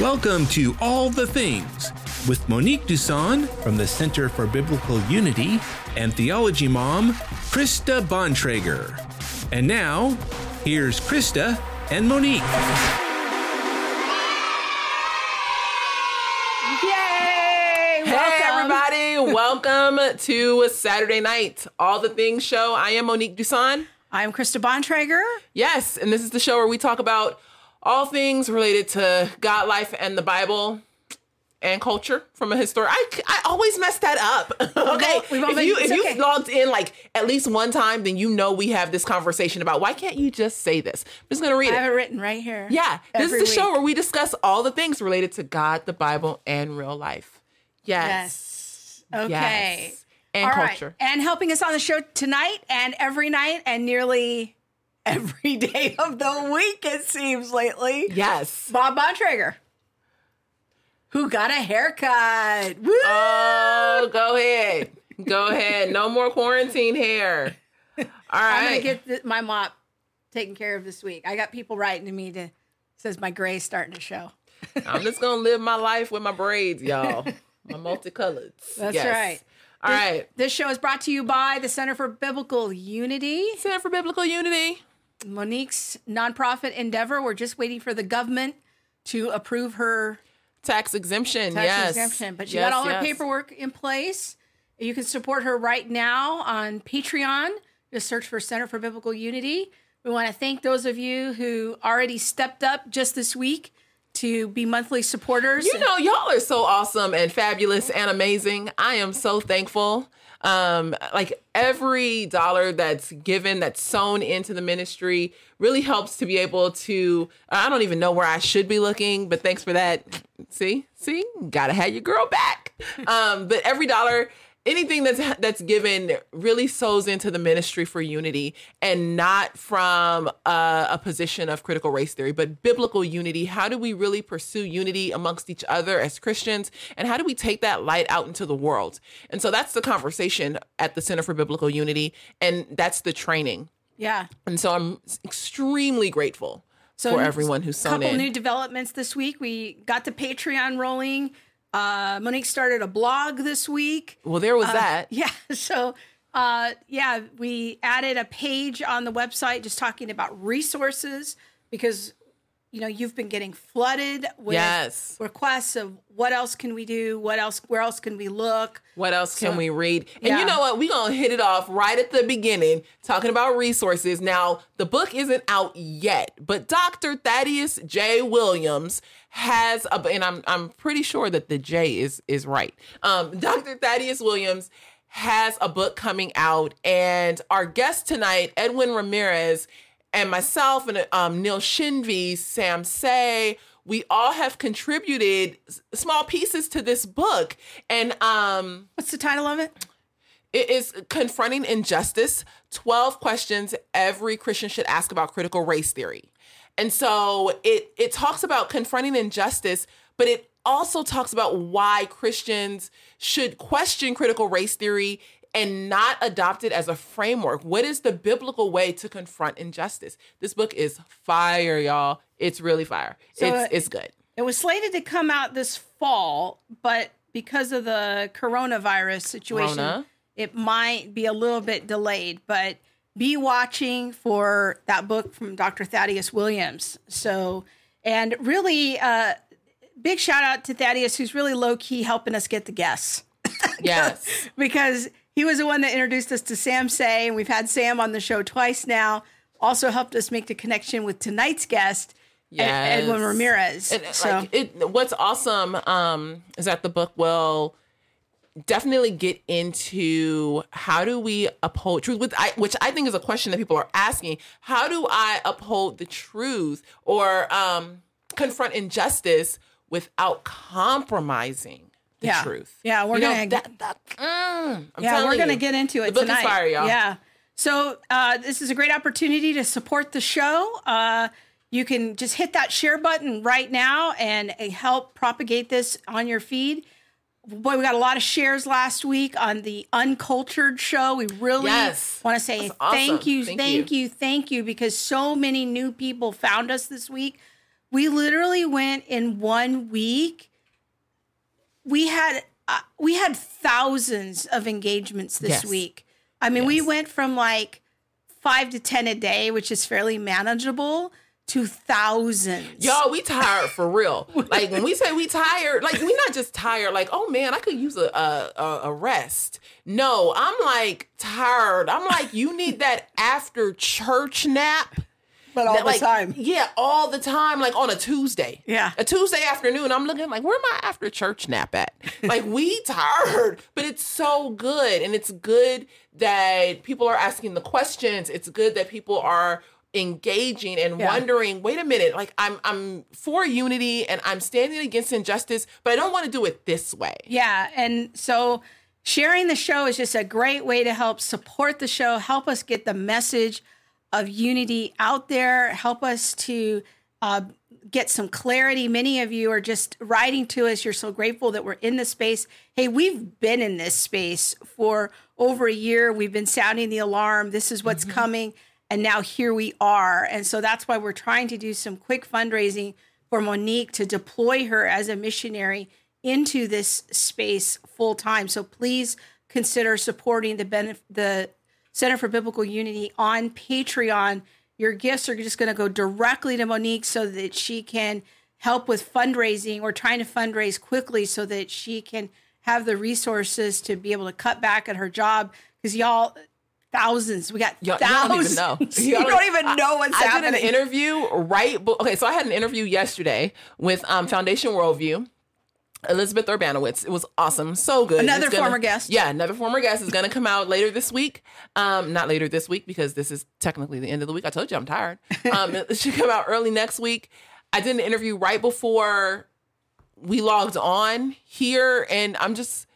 Welcome to All the Things with Monique Duson from the Center for Biblical Unity and Theology Mom, Krista Bontrager. And now, here's Krista and Monique. Yay! Hey, everybody. Welcome to Saturday Night All the Things Show. I am Monique Duson. I'm Krista Bontrager. Yes, and this is the show where we talk about all things related to God, life, and the Bible and culture from a historic. I, I always mess that up. okay, we've all if you if okay. you logged in like at least one time, then you know we have this conversation about why can't you just say this? I'm just gonna read I it. have it written right here. Yeah, this is the show where we discuss all the things related to God, the Bible, and real life. Yes. Yes. Okay. Yes. And All right. culture. And helping us on the show tonight and every night and nearly every day of the week, it seems lately. Yes. Bob Bontrager, who got a haircut. Woo! Oh, go ahead. Go ahead. No more quarantine hair. All right. I'm gonna get th- my mop taken care of this week. I got people writing to me to says my gray's starting to show. I'm just gonna live my life with my braids, y'all. My multicolors. That's Yes. right. All right. This show is brought to you by the Center for Biblical Unity. Center for Biblical Unity. Monique's nonprofit endeavor. We're just waiting for the government to approve her Tax exemption. tax yes. exemption. But she Yes, got all her paperwork in place. You can support her right now on Patreon. Just search for Center for Biblical Unity. We want to thank those of you who already stepped up just this week to be monthly supporters. You know, y'all are so awesome and fabulous and amazing. I am so thankful. Um, like every dollar that's given, that's sown into the ministry, really helps to be able to. I don't even know where I should be looking, but thanks for that. See, see, gotta have your girl back. Um, but every dollar anything that's that's given really sows into the ministry for unity and not from a, a position of critical race theory but biblical unity how do we really pursue unity amongst each other as christians and how do we take that light out into the world and so that's the conversation at the center for biblical unity and that's the training yeah. and so i'm extremely grateful So for everyone who's sown couple in new developments this week. We got the Patreon rolling. Uh, Monique started a blog this week. well there was that Yeah. So, uh, yeah, we added a page on the website just talking about resources because, you know, you've been getting flooded with Yes. requests of what else can we do? What else? Where else can we look? What else can we read? And Yeah. you know what? We're going to hit it off right at the beginning, talking about resources. Now, the book isn't out yet, but Dr. Thaddeus J. Williams has a, and I'm, I'm pretty sure that the J is, is right. Um, Dr. Thaddeus Williams has a book coming out, and our guest tonight, Edwin Ramirez, and myself and um, Neil Shenvi, Sam Sey, we all have contributed small pieces to this book. And um, What's the title of it? it is confronting injustice 12 questions every christian should ask about critical race theory and so it it talks about confronting injustice but it also talks about why christians should question critical race theory and not adopt it as a framework what is the biblical way to confront injustice this book is fire y'all it's really fire So, uh, it's it's good It was slated to come out this fall, but because of the coronavirus situation, it might be a little bit delayed. But be watching for that book from Dr. Thaddeus Williams. So, and really, uh, big shout out to Thaddeus, who's really low key helping us get the guests yes because he was the one that introduced us to Sam Sey, and we've had Sam on the show twice now. Also helped us make the connection with tonight's guest, Yes. Edwin Ramirez. And so. like it, what's awesome um, is that the book will definitely get into how do we uphold truth, with I, which I think is a question that people are asking. How do I uphold the truth or um, confront injustice without compromising the Yeah. truth? Yeah, we're You gonna- that, that, mm, yeah, we're gonna get into it The tonight. fire, y'all. Yeah. So uh, this is a great opportunity to support the show. Uh, you can just hit that share button right now and uh, help propagate this on your feed. Boy, we got a lot of shares last week on the Uncultured show. We really Yes. want to say That's awesome. thank you, Thank thank you. you, thank you, because so many new people found us this week. We literally went in one week. We had uh, we had thousands of engagements this Yes. week. I mean, we went from like five to ten a day, which is fairly manageable, to thousands. Y'all, we tired for real. Like when we say we tired, like we not just tired. Like oh man, I could use a, a, a rest. No, I'm like tired. I'm like you need that after church nap. But all That, the like, time. Yeah, all the time. Like on a Tuesday. Yeah. a Tuesday afternoon. I'm looking like where am I after church nap at? Like we tired, but it's so good, and it's good that people are asking the questions. It's good that people are engaging and Yeah. wondering wait a minute like i'm i'm for unity and i'm standing against injustice but i don't want to do it this way Yeah. And so sharing the show is just a great way to help support the show, help us get the message of unity out there, help us to uh, get some clarity. Many of you are just writing to us. You're so grateful that we're in this space. Hey, we've been in this space for over a year. We've been sounding the alarm. This is what's coming. And now here we are. And so that's why we're trying to do some quick fundraising for Monique to deploy her as a missionary into this space full time. So please consider supporting the benef- the Center for Biblical Unity on Patreon. Your gifts are just going to go directly to Monique so that she can help with fundraising. We're trying to fundraise quickly so that she can have the resources to be able to cut back at her job because y'all thousands we got Y'all, y'all don't even thousands know. you Y'all don't even know what's I happening did an interview right. Okay, so I had an interview yesterday with um, Foundation Worldview. Elizabeth Urbanowitz. It was awesome. So good. Another gonna- former guest. Yeah, another former guest is going to come out later this week. Um, not later this week because this is technically the end of the week. I told you I'm tired. Um, it should come out early next week. I did an interview right before we logged on here, and I'm just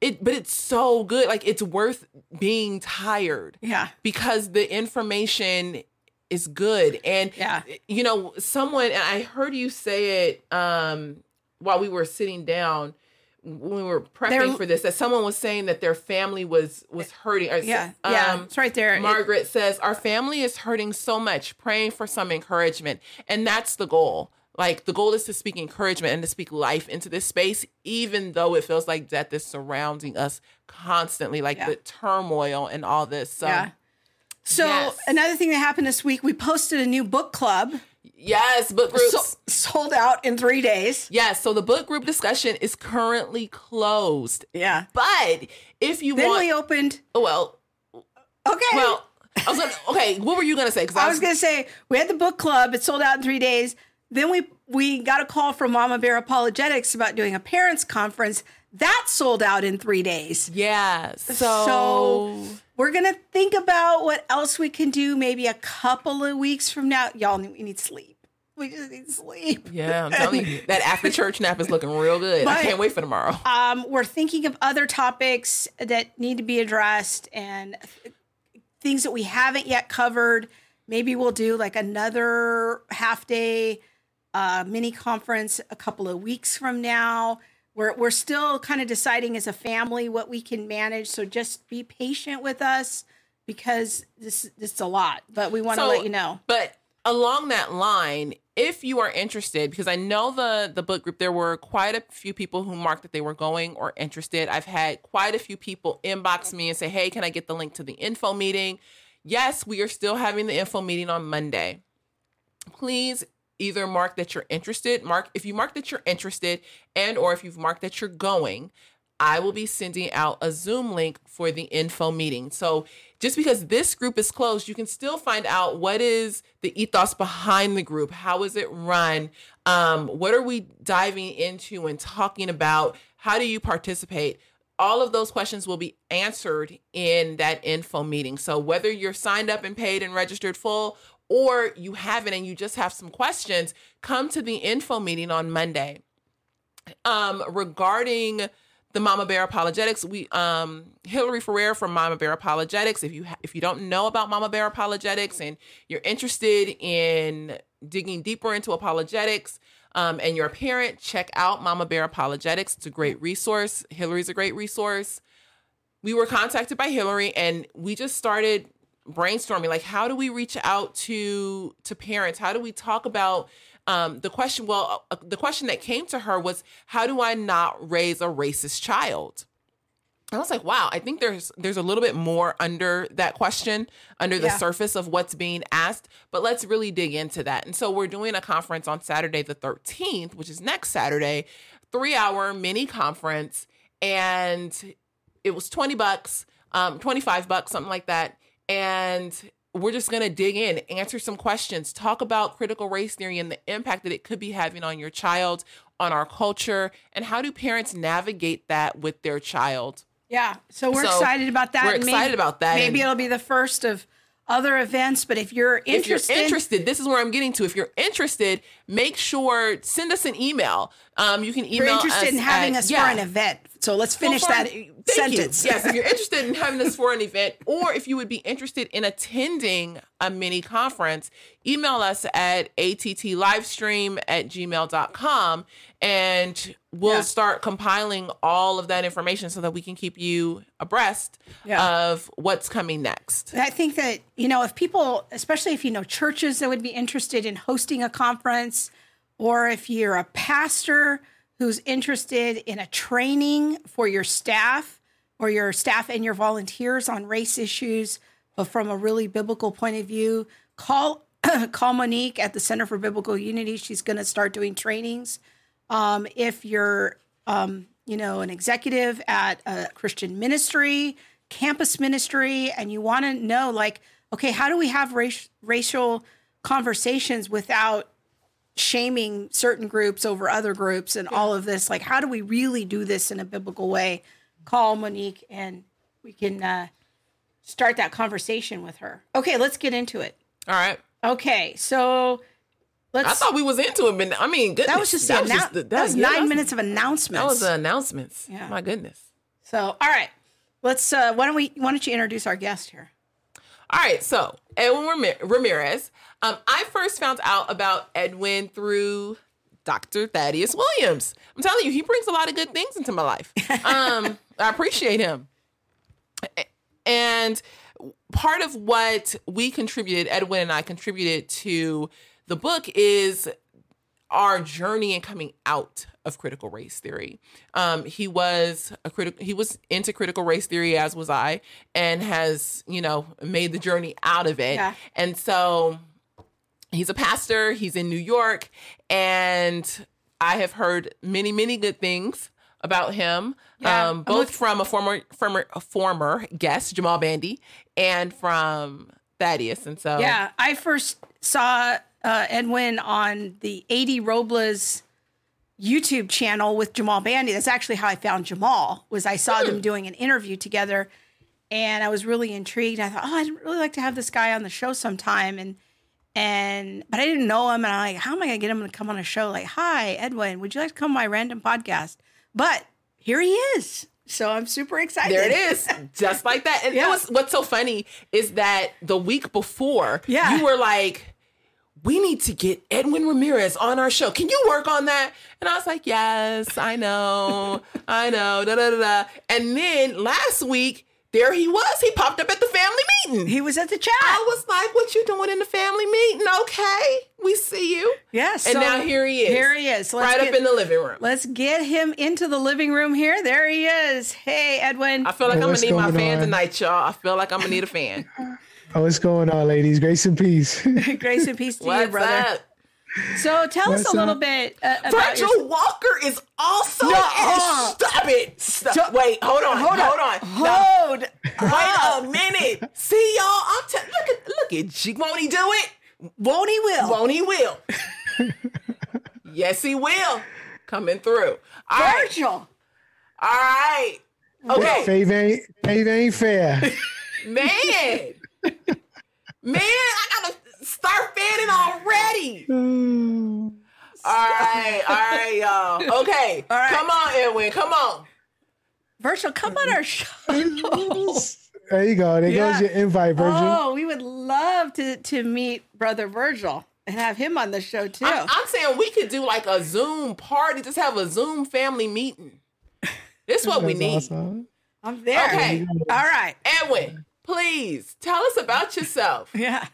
it. But it's so good. Like it's worth being tired yeah because the information is good and Yeah. you know someone and i heard you say it um while we were sitting down when we were prepping They're- for this that someone was saying that their family was was hurting yeah yeah um, it's right there It- Margaret says, Our family is hurting so much, praying for some encouragement. And that's the goal. Like, the goal is to speak encouragement and to speak life into this space, even though it feels like death is surrounding us constantly, like Yeah. the turmoil and all this. So, Yeah. So Yes. another thing that happened this week, we posted a new book club, yes, book groups. so, sold out in three days. yes, so the book group discussion is currently closed. Yeah. But if you Then want, we opened. oh, well, Okay. well, I was gonna, okay, what were you gonna say? Because I was gonna say we had the book club. It sold out in three days. Then we we got a call from Mama Bear Apologetics about doing a parents conference. That sold out in three days. yeah, so, So we're gonna think about what else we can do. Maybe a couple of weeks from now. Y'all, we need sleep. We just need sleep. Yeah, I'm telling you, that after church nap is looking real good. I can't wait for tomorrow. Um, we're thinking of other topics that need to be addressed and things that we haven't yet covered. Maybe we'll do like another half day uh, mini conference a couple of weeks from now. We're, we're still kind of deciding as a family what we can manage. So just be patient with us because this, this is a lot, but we want to So- let you know. But along that line, if you are interested, because I know the the book group, there were quite a few people who marked that they were going or interested. I've had quite a few people inbox me and say, "Hey, can I get the link to the info meeting?" Yes, we are still having the info meeting on Monday. Please either mark that you're interested, mark if you mark that you're interested, and or if you've marked that you're going, I will be sending out a Zoom link for the info meeting. So just because this group is closed, you can still find out what is the ethos behind the group, how is it run, um, what are we diving into and talking about, how do you participate. All of those questions will be answered in that info meeting. So whether you're signed up and paid and registered full, or you haven't and you just have some questions, come to the info meeting on Monday um regarding the Mama Bear Apologetics, we um Hillary Ferrer from Mama Bear Apologetics. If you ha- if you don't know about Mama Bear Apologetics and you're interested in digging deeper into apologetics, um, and you're a parent, check out Mama Bear Apologetics. It's a great resource. Hillary's a great resource. We were contacted by Hillary, and we just started brainstorming like how do we reach out to to parents how do we talk about um, the question, well, uh, the question that came to her was, how do I not raise a racist child? and I was like, wow, I think there's there's a little bit more under that question, under the Yeah. surface of what's being asked, but let's really dig into that. And so we're doing a conference on Saturday the 13th, which is next Saturday, 3-hour mini conference and it was 20 bucks, um 25 bucks, something like that. And we're just going to dig in, answer some questions, talk about critical race theory and the impact that it could be having on your child, on our culture, and how do parents navigate that with their child. Yeah. So we're So, excited about that. we're excited about that, Maybe it'll be the first of other events, but if you're if you're interested, this is where I'm getting to. If you're interested, make sure send us an email. Um, you can email you're interested us in having at- us yeah. for an event. So let's finish Well, that. Thank you. sentence. Yes, if you're interested in having this for an event, or if you would be interested in attending a mini conference, email us at attlivestream at gmail.com and we'll Yeah. start compiling all of that information so that we can keep you abreast Yeah. of what's coming next. I think that, you know, if people, especially if you know churches that would be interested in hosting a conference, or if you're a pastor who's interested in a training for your staff or your staff and your volunteers on race issues, but from a really biblical point of view, call call Monique at the Center for Biblical Unity. She's going to start doing trainings. Um, if you're, um, you know, an executive at a Christian ministry, campus ministry, and you want to know, like, okay, how do we have racial conversations without shaming certain groups over other groups and all of this? Like, how do we really do this in a biblical way? Call Monique and we can uh, start that conversation with her. Okay, let's get into it. All right. Okay, so let's. I thought we was into it, but I mean, goodness, that was just that was, annou- just the- that was yeah, nine that was- minutes of announcements. That was the announcements. Yeah. My goodness. So, all right, let's. Uh, why don't we? Why don't you introduce our guest here? All right, so Edwin Ramirez. Um, I first found out about Edwin through Dr. Thaddeus Williams. I'm telling you, he brings a lot of good things into my life. Um, I appreciate him. And part of what we contributed, Edwin and I contributed to the book, is our journey and coming out of critical race theory. Um, he was a critical. He was into critical race theory, as was I, and has you know made the journey out of it. Yeah. And so he's a pastor. He's in New York, and I have heard many, many good things about him. Yeah, um, both from a former, former, a former guest, Jamal Bandy, and from Thaddeus. And so Yeah, I first saw uh, Edwin on the AD Robles YouTube channel with Jamal Bandy. That's actually how I found Jamal. Was I saw them hmm. doing an interview together, and I was really intrigued. I thought, oh, I'd really like to have this guy on the show sometime. And and but I didn't know him, and I'm like, how am I gonna get him to come on a show? Like, hi, Edwin, would you like to come on my random podcast? But here he is. So I'm super excited. There it is, just like that. And Yeah. it was what's so funny is that the week before, Yeah. you were like, "We need to get Edwin Ramirez on our show. Can you work on that?" And I was like, "Yes, I know, I know." Da da da da. And then last week, there he was. He popped up at the family meeting. He was at the chat. I was like, "What you doing in the family meeting?" Okay, we see you. Yes. And so now here he is. Here he is. Let's right get- up in the living room. Let's get him into the living room here. There he is. Hey, Edwin. I feel like Hey, I'm gonna need my going fan on? tonight, y'all. I feel like I'm gonna need a fan. Oh, what's going on, ladies? Grace and peace. Grace and peace to you, brother. up? So tell us What's a little bit uh, about Virgil your. Walker is also. No, in- uh, stop it! Stop. Wait, hold on, hold on, Hold. On. Hold on. Wait a minute. See y'all. I'm t- look at look at G. Won't he do it? Won't he will? Won't he will? yes, he will. Coming through. All right. Virgil. All right. Okay, Faith ain't, faith ain't fair. man. Man, I gotta start fanning already. All right, all right, y'all. Okay, All right. come on, Edwin. Come on. Virgil, come on our show. there you go. There Yeah. goes your invite, Virgil. Oh, we would love to to meet brother Virgil and have him on the show too. I'm, I'm saying we could do like a Zoom party, just have a Zoom family meeting. This is what we need. awesome. I'm there. Okay. All right. Edwin, please tell us about yourself. Yeah.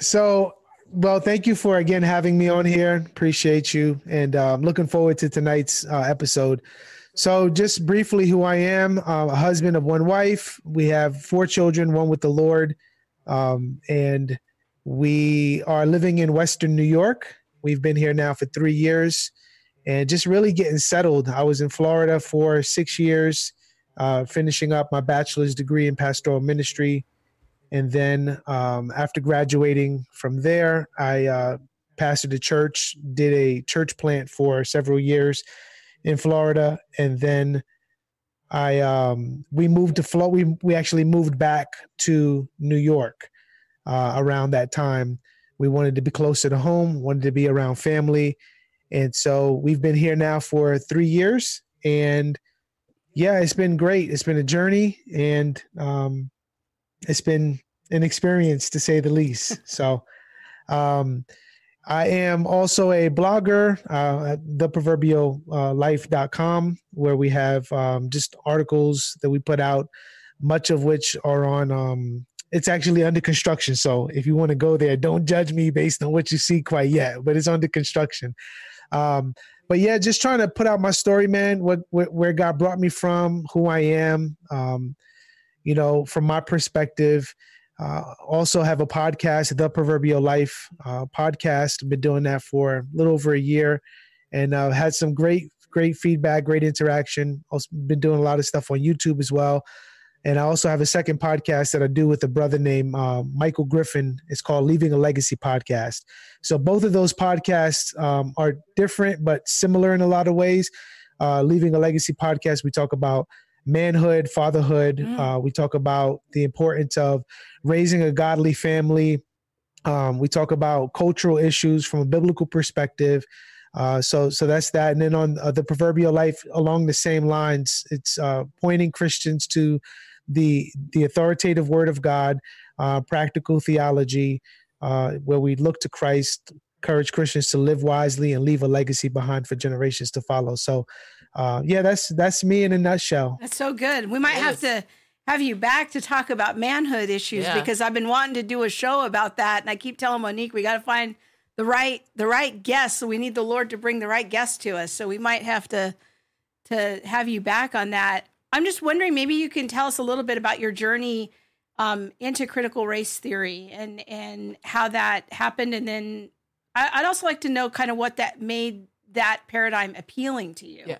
So, well, thank you for again having me on here. Appreciate you, and uh, I'm looking forward to tonight's uh, episode. So, just briefly, who I am: uh, a husband of one wife. We have four children, one with the Lord, um, and we are living in Western New York. We've been here now for three years, and just really getting settled. I was in Florida for six years, uh, finishing up my bachelor's degree in pastoral ministry and then um, after graduating from there, I uh, pastored a church, did a church plant for several years in Florida, and then I um, we moved to Florida. We we actually moved back to New York uh, around that time. We wanted to be closer to home, wanted to be around family, and so we've been here now for three years. And yeah, it's been great. It's been a journey, and um, it's been an experience to say the least. So, um, I am also a blogger uh, at theproverbiallife.com, uh, life.com where we have um, just articles that we put out, much of which are on. Um, it's actually under construction, so if you want to go there, don't judge me based on what you see quite yet. But it's under construction. Um, but yeah, just trying to put out my story, man. What, what where God brought me from, who I am. Um, you know, from my perspective uh, also have a podcast, The Proverbial Life uh, podcast. Been doing that for a little over a year, and uh, had some great, great feedback, great interaction. Also been doing a lot of stuff on YouTube as well. And I also have a second podcast that I do with a brother named uh, Michael Griffin. It's called Leaving a Legacy Podcast. So both of those podcasts um, are different but similar in a lot of ways. Uh, Leaving a Legacy Podcast, we talk about manhood, fatherhood. Mm. Uh, we talk about the importance of raising a godly family. Um, we talk about cultural issues from a biblical perspective. Uh, so, so that's that. And then on uh, the proverbial life, along the same lines, it's uh, pointing Christians to the the authoritative Word of God, uh, practical theology, uh, where we look to Christ, encourage Christians to live wisely and leave a legacy behind for generations to follow. So, uh, yeah, that's that's me in a nutshell. That's so good. We might have to have you back to talk about manhood issues yeah. because I've been wanting to do a show about that, and I keep telling Monique we got to find the right the right guest. So we need the Lord to bring the right guest to us. So we might have to to have you back on that. I'm just wondering, maybe you can tell us a little bit about your journey um, into critical race theory and and how that happened, and then I, would also like to know kind of what that made that paradigm appealing to you. Yeah.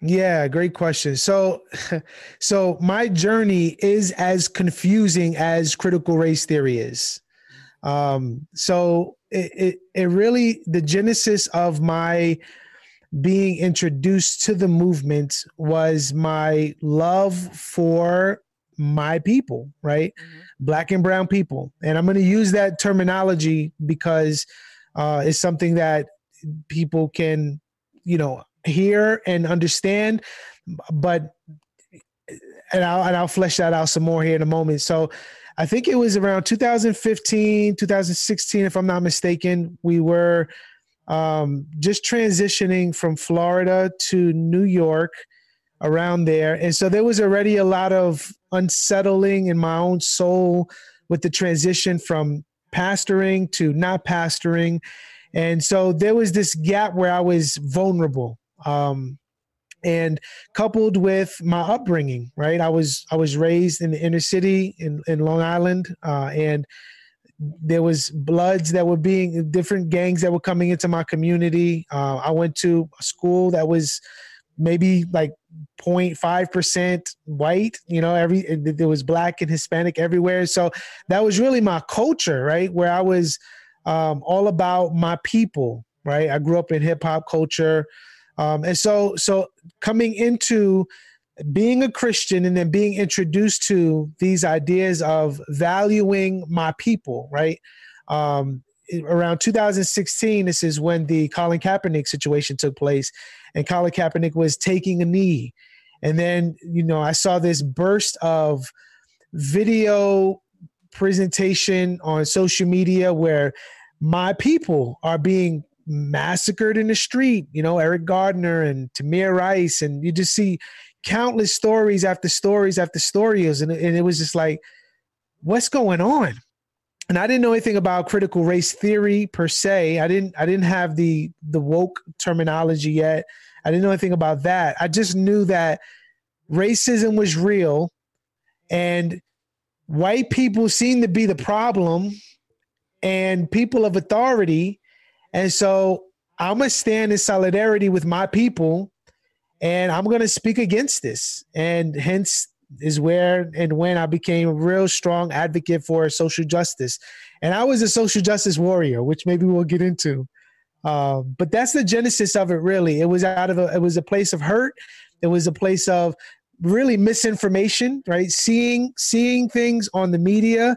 Yeah, great question. So, so my journey is as confusing as critical race theory is. Um, so it, it, it really the genesis of my being introduced to the movement was my love for my people, right? Mm-hmm. Black and brown people. And I'm going to use that terminology because uh, it's something that people can, you know, hear and understand, but and I'll and I'll flesh that out some more here in a moment. So I think it was around 2015, 2016, if I'm not mistaken. We were um, just transitioning from Florida to New York around there. And so there was already a lot of unsettling in my own soul with the transition from pastoring to not pastoring. And so there was this gap where I was vulnerable. Um, and coupled with my upbringing, right? I was I was raised in the inner city in, in Long Island, uh, and there was bloods that were being different gangs that were coming into my community. Uh, I went to a school that was maybe like 0.5 percent white. You know, every there was black and Hispanic everywhere. So that was really my culture, right? Where I was um, all about my people, right? I grew up in hip hop culture. Um, and so, so coming into being a Christian and then being introduced to these ideas of valuing my people, right? Um, around 2016, this is when the Colin Kaepernick situation took place, and Colin Kaepernick was taking a knee. And then, you know, I saw this burst of video presentation on social media where my people are being massacred in the street. You know, Eric Garner and Tamir Rice, and you just see countless stories after stories after stories, and, and it was just like, what's going on? and I didn't know anything about critical race theory per se. I didn't I didn't have the the woke terminology yet. I didn't know anything about that. I just knew that racism was real and white people seemed to be the problem and people of authority. And so I'm going to stand in solidarity with my people and I'm going to speak against this. And hence is where and when I became a real strong advocate for social justice. And I was a social justice warrior, which maybe we'll get into. Um, but that's the genesis of it, really. It was out of a, it was a place of hurt. It was a place of really misinformation, right? Seeing seeing things on the media,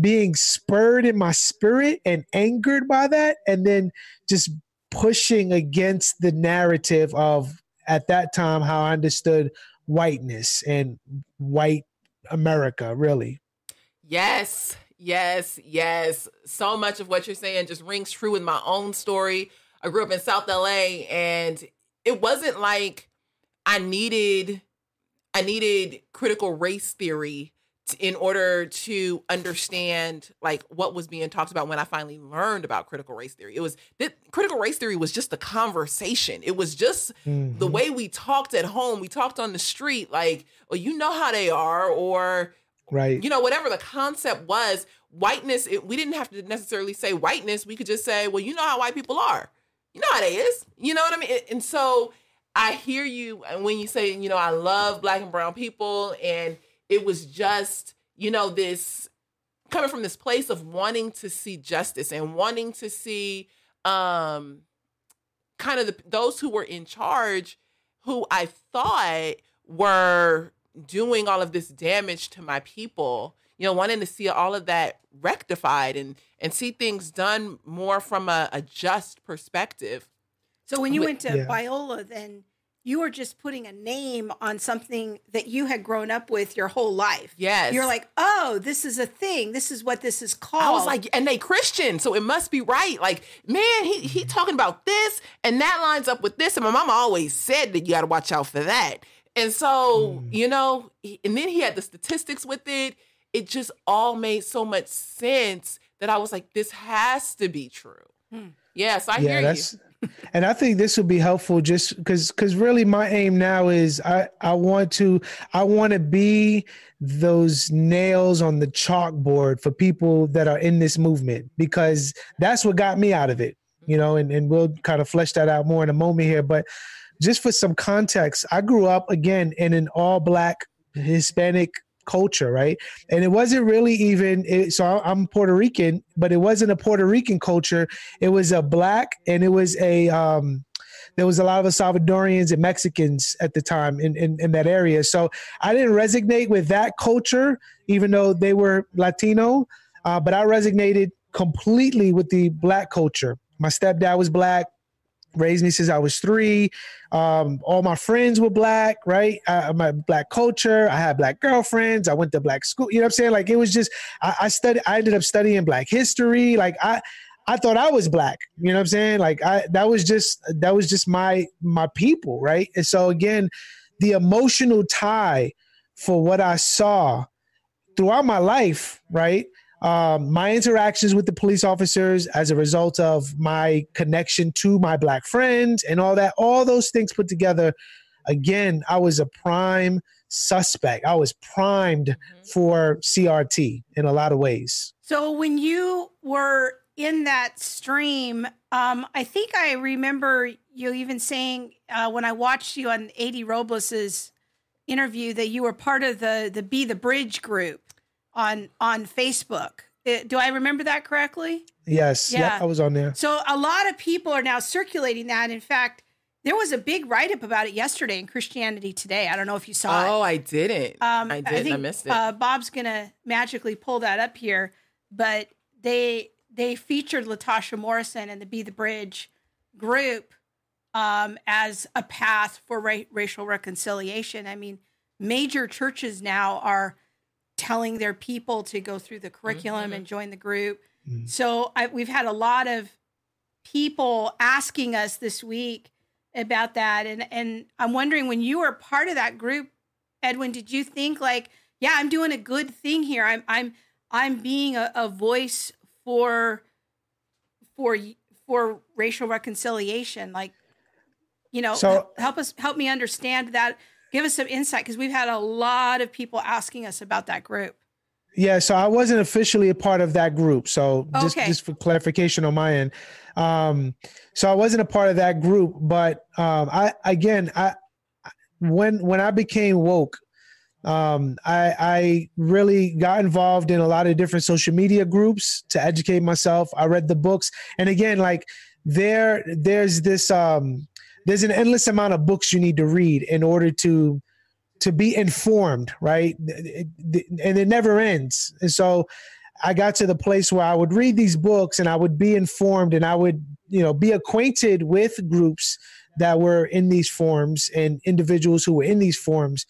being spurred in my spirit and angered by that, and then just pushing against the narrative of at that time how I understood whiteness and white America, really. Yes, yes, yes. So much of what you're saying just rings true with my own story. I grew up in South LA and it wasn't like I needed I needed critical race theory in order to understand like what was being talked about when I finally learned about critical race theory. It was that critical race theory was just a conversation. It was just mm-hmm. the way we talked at home. We talked on the street like, well, you know how they are, or right, you know, whatever the concept was. Whiteness. It, we didn't have to necessarily say whiteness. We could just say, well, you know how white people are. You know how they is. You know what I mean? And so I hear you when you say, you know, I love black and brown people and it was just, you know, this coming from this place of wanting to see justice and wanting to see um kind of the, those who were in charge who I thought were doing all of this damage to my people, you know, wanting to see all of that rectified and and see things done more from a, a just perspective. So when you but, went to yeah. Biola, then you were just putting a name on something that you had grown up with your whole life. Yes. You're like, oh, this is a thing. This is what this is called. I was like, and they Christian, so it must be right. Like, man, he he talking about this, and that lines up with this. And my mama always said that you got to watch out for that. And so, mm. you know, and then he had the statistics with it. It just all made so much sense that I was like, this has to be true. Hmm. Yes, I yeah, hear you and I think this will be helpful just because because really my aim now is I I want to I want to be those nails on the chalkboard for people that are in this movement because that's what got me out of it you know and, and we'll kind of flesh that out more in a moment here. But just for some context I grew up again in an all black Hispanic culture, right? And it wasn't really even it, so I'm Puerto Rican, but it wasn't a Puerto Rican culture. It was a black and it was a um there was a lot of Salvadorians and Mexicans at the time in, in, in that area. So I didn't resonate with that culture, even though they were Latino, uh, but I resonated completely with the black culture. My stepdad was black raised me since I was three. Um, all my friends were black, right? I, my black culture. I had black girlfriends. I went to black school. You know what I'm saying? Like it was just I, I studied. I ended up studying black history. Like I. I thought I was black. You know what I'm saying? Like I that was just that was just my my people, right? And so again, the emotional tie for what I saw throughout my life, right? Um, my interactions with the police officers as a result of my connection to my black friends and all that, all those things put together, again, I was a prime suspect. I was primed mm-hmm. for CRT in a lot of ways. So when you were in that stream, um, I think I remember you even saying uh, when I watched you on AD Robles's interview that you were part of the the Be the Bridge group on on Facebook. It, do I remember that correctly? Yes. Yeah. I was on there. So a lot of people are now circulating that. In fact, there was a big write up about it yesterday in Christianity Today. I don't know if you saw oh, it. Oh, I didn't. Um, I didn't. I, think, I missed it. Uh, Bob's gonna magically pull that up here, but they they featured Latasha Morrison and the Be the Bridge group um, as a path for ra- racial reconciliation. I mean, major churches now are telling their people to go through the curriculum mm-hmm. and join the group. Mm-hmm. So I, we've had a lot of people asking us this week about that, and and I'm wondering when you were part of that group, Edwin, did you think like, yeah, I'm doing a good thing here. I'm I'm I'm being a, a voice for for for racial reconciliation. Like, you know, So- help us help me understand that. Give us some insight because we've had a lot of people asking us about that group. Yeah, so I wasn't officially a part of that group. So just Okay. just for clarification on my end, um, so I wasn't a part of that group. But um, I again, I when when I became woke, um, I I really got involved in a lot of different social media groups to educate myself. I read the books, and again, like there there's this um, there's an endless amount of books you need to read in order to to be informed, right? And it never ends. And so I got to the place where I would read these books and I would be informed and I would, you know, be acquainted with groups that were in these forums and individuals who were in these forums.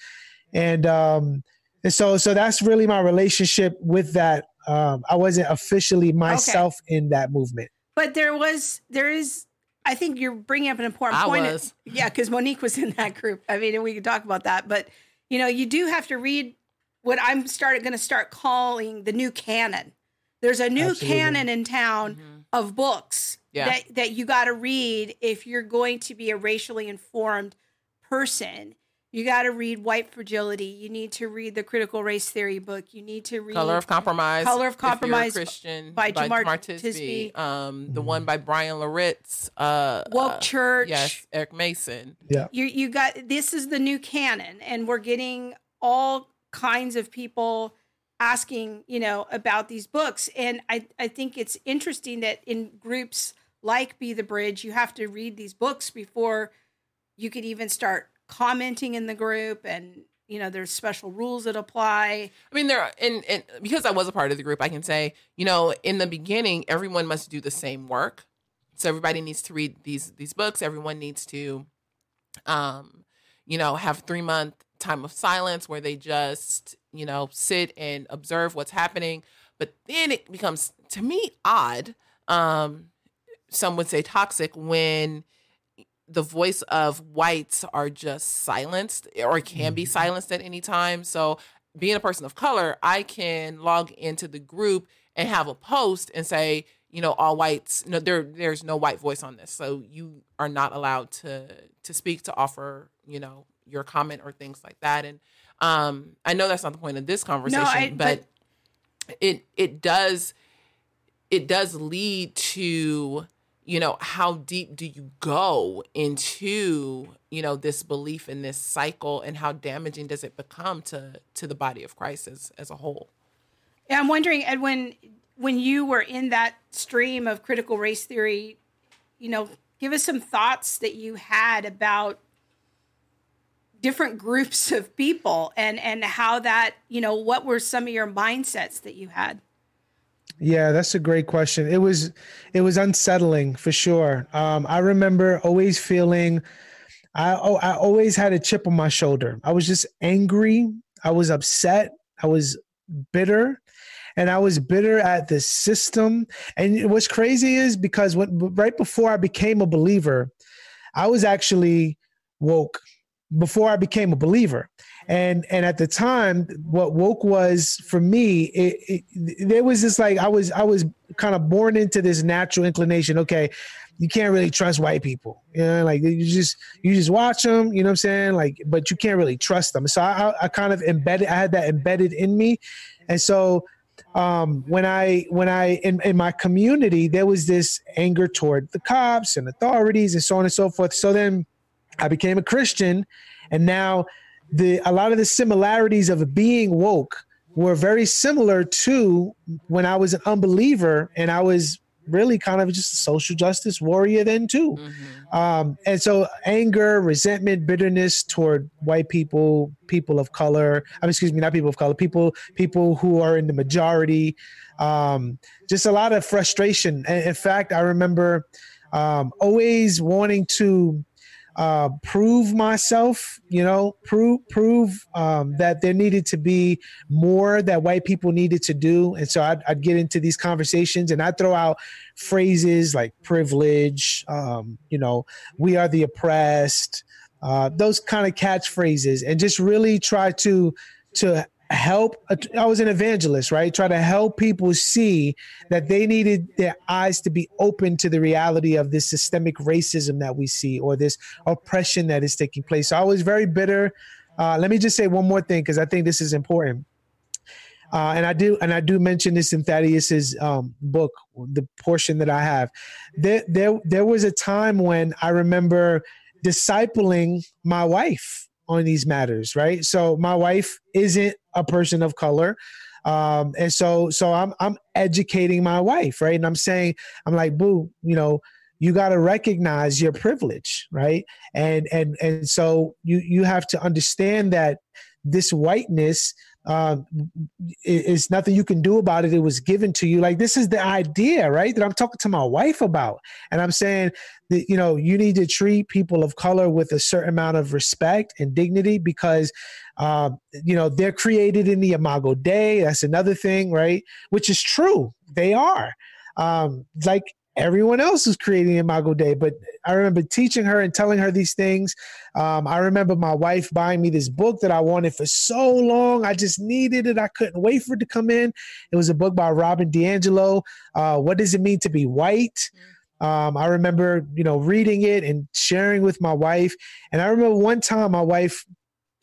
And um and so so that's really my relationship with that. Um I wasn't officially myself in that movement. But there was, there is, I think you're bringing up an important I point. was. Yeah, because Monique was in that group. I mean, and we could talk about that. But, you know, you do have to read what I'm started going to start calling the new canon. There's a new Absolutely. canon in town mm-hmm. of books Yeah. that, that you got to read if you're going to be a racially informed person. You got to read White Fragility. You need to read the Critical Race Theory book. You need to read Color of Compromise. Color of if you're a Compromise Christian by Jamar Tisby. Tisby. Um, the one by Bryan Loritts. Uh, Woke uh, Church. Yes, Eric Mason. Yeah. You you got this is the new canon and we're getting all kinds of people asking you know about these books and i i think it's interesting that in groups like be the bridge you have to read these books before you could even start commenting in the group and you know there's special rules that apply I mean, there are, and, and because I was a part of the group, I can say, you know, in the beginning, everyone must do the same work. So everybody needs to read these these books. Everyone needs to, um, you know, have three month time of silence where they just, you know, sit and observe what's happening. But then it becomes, to me, odd. Um, some would say toxic when the voice of whites are just silenced or can be silenced at any time. So, being a person of color, I can log into the group and have a post and say, you know, all whites, no, there, there's no white voice on this. So you are not allowed to to speak, to offer, you know, your comment or things like that. And um, I know that's not the point of this conversation, I- but, it it does it does lead to you know how deep do you go into you know this belief in this cycle and how damaging does it become to to the body of christ as as a whole Yeah, I'm wondering, Edwin, when you were in that stream of critical race theory, you know, give us some thoughts that you had about different groups of people and and how that, you know, what were some of your mindsets that you had? Yeah, that's a great question. It was it was unsettling for sure. Um, I remember always feeling I oh, I always had a chip on my shoulder. I was just angry. I was upset. I was bitter. And I was bitter at the system. And what's crazy is because when right before I became a believer, I was actually woke before I became a believer. And and at the time, what woke was for me, it, it there was this like I was I was kind of born into this natural inclination. Okay, you can't really trust white people. You know, like you just you just watch them. You know what I'm saying? Like, but you can't really trust them. So I, I, kind of embedded. I had that embedded in me, and so um, when I when I in, in my community there was this anger toward the cops and authorities and so on and so forth. So then I became a Christian, and now the a lot of the similarities of being woke were very similar to when I was an unbeliever and I was really kind of just a social justice warrior then too. Um, and so anger, resentment, bitterness toward white people, people of color. I mean, excuse me, not people of color, people people who are in the majority. Um, just a lot of frustration. And in fact, I remember um, always wanting to uh, prove myself, you know, prove prove um, that there needed to be more that white people needed to do, and so I'd, I'd get into these conversations and I'd throw out phrases like privilege, um, you know, we are the oppressed, uh, those kind of catchphrases, and just really try to to help i was an evangelist right try to help people see that they needed their eyes to be open to the reality of this systemic racism that we see or this oppression that is taking place so i was very bitter uh, let me just say one more thing because i think this is important uh, and I do, and I do mention this in Thaddeus's um, book, the portion that I have. There, there, there was a time when I remember discipling my wife on these matters, right? So my wife isn't a person of color. Um, and so so I'm I'm educating my wife, right? And I'm saying, I'm like, boo, you know, you got to recognize your privilege, right? And and and so you you have to understand that this whiteness um, it's nothing you can do about it. It was given to you. Like this is the idea, right? That I'm talking to my wife about, and I'm saying that you know you need to treat people of color with a certain amount of respect and dignity because um, you know they're created in the Imago Dei. That's another thing, right? Which is true. They are. Um, like everyone else is creating Imago Dei. But I remember teaching her and telling her these things. Um, I remember my wife buying me this book that I wanted for so long. I just needed it. I couldn't wait for it to come in. It was a book by Robin DiAngelo. Uh, what does it mean to be white? Um, I remember, you know, reading it and sharing with my wife. And I remember one time my wife,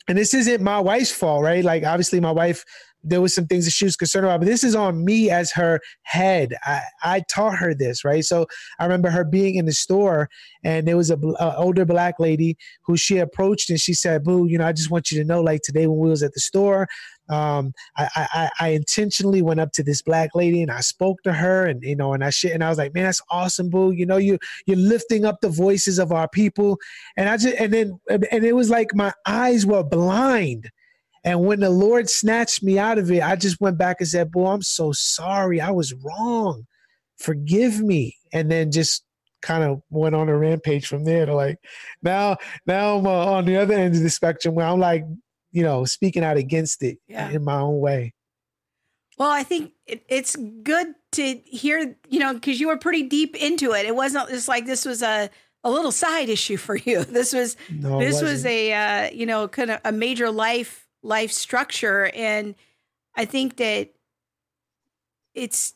and this isn't my wife's fault, right? Like, obviously, my wife there was some things that she was concerned about, but this is on me as her head. I, I taught her this, right? So I remember her being in the store and there was a, a, older black lady who she approached and she said, boo, you know, I just want you to know, like today when we was at the store, um, I, I, I intentionally went up to this black lady and I spoke to her and, you know, and I shit, and I was like, man, that's awesome, boo. You know, you, you're lifting up the voices of our people. And I just, and then, and it was like my eyes were blind and when the Lord snatched me out of it, I just went back and said, Boy, I'm so sorry. I was wrong. Forgive me. And then just kind of went on a rampage from there to like now now I'm uh, on the other end of the spectrum where I'm like, you know, speaking out against it yeah. in my own way. Well, I think it, it's good to hear, you know, because you were pretty deep into it. It wasn't just like this was a a little side issue for you. This was no, this was a uh, you know kind of a major life life structure. And I think that it's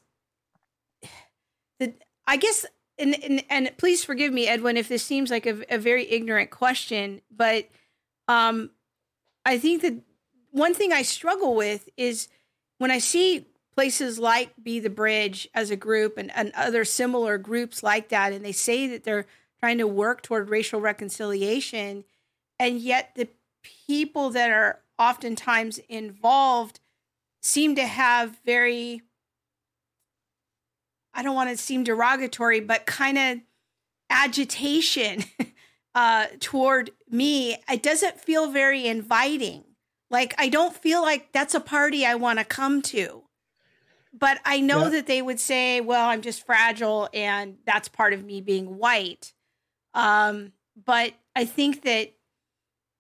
the, I guess, and, and, and please forgive me, Edwin, if this seems like a, a very ignorant question, but um, I think that one thing I struggle with is when I see places like Be the Bridge as a group and, and other similar groups like that, and they say that they're trying to work toward racial reconciliation, and yet the people that are oftentimes involved seem to have very I don't want to seem derogatory, but kind of agitation uh, toward me. It doesn't feel very inviting. Like I don't feel like that's a party I want to come to. But I know yeah. that they would say, "Well, I'm just fragile, and that's part of me being white." Um, but I think that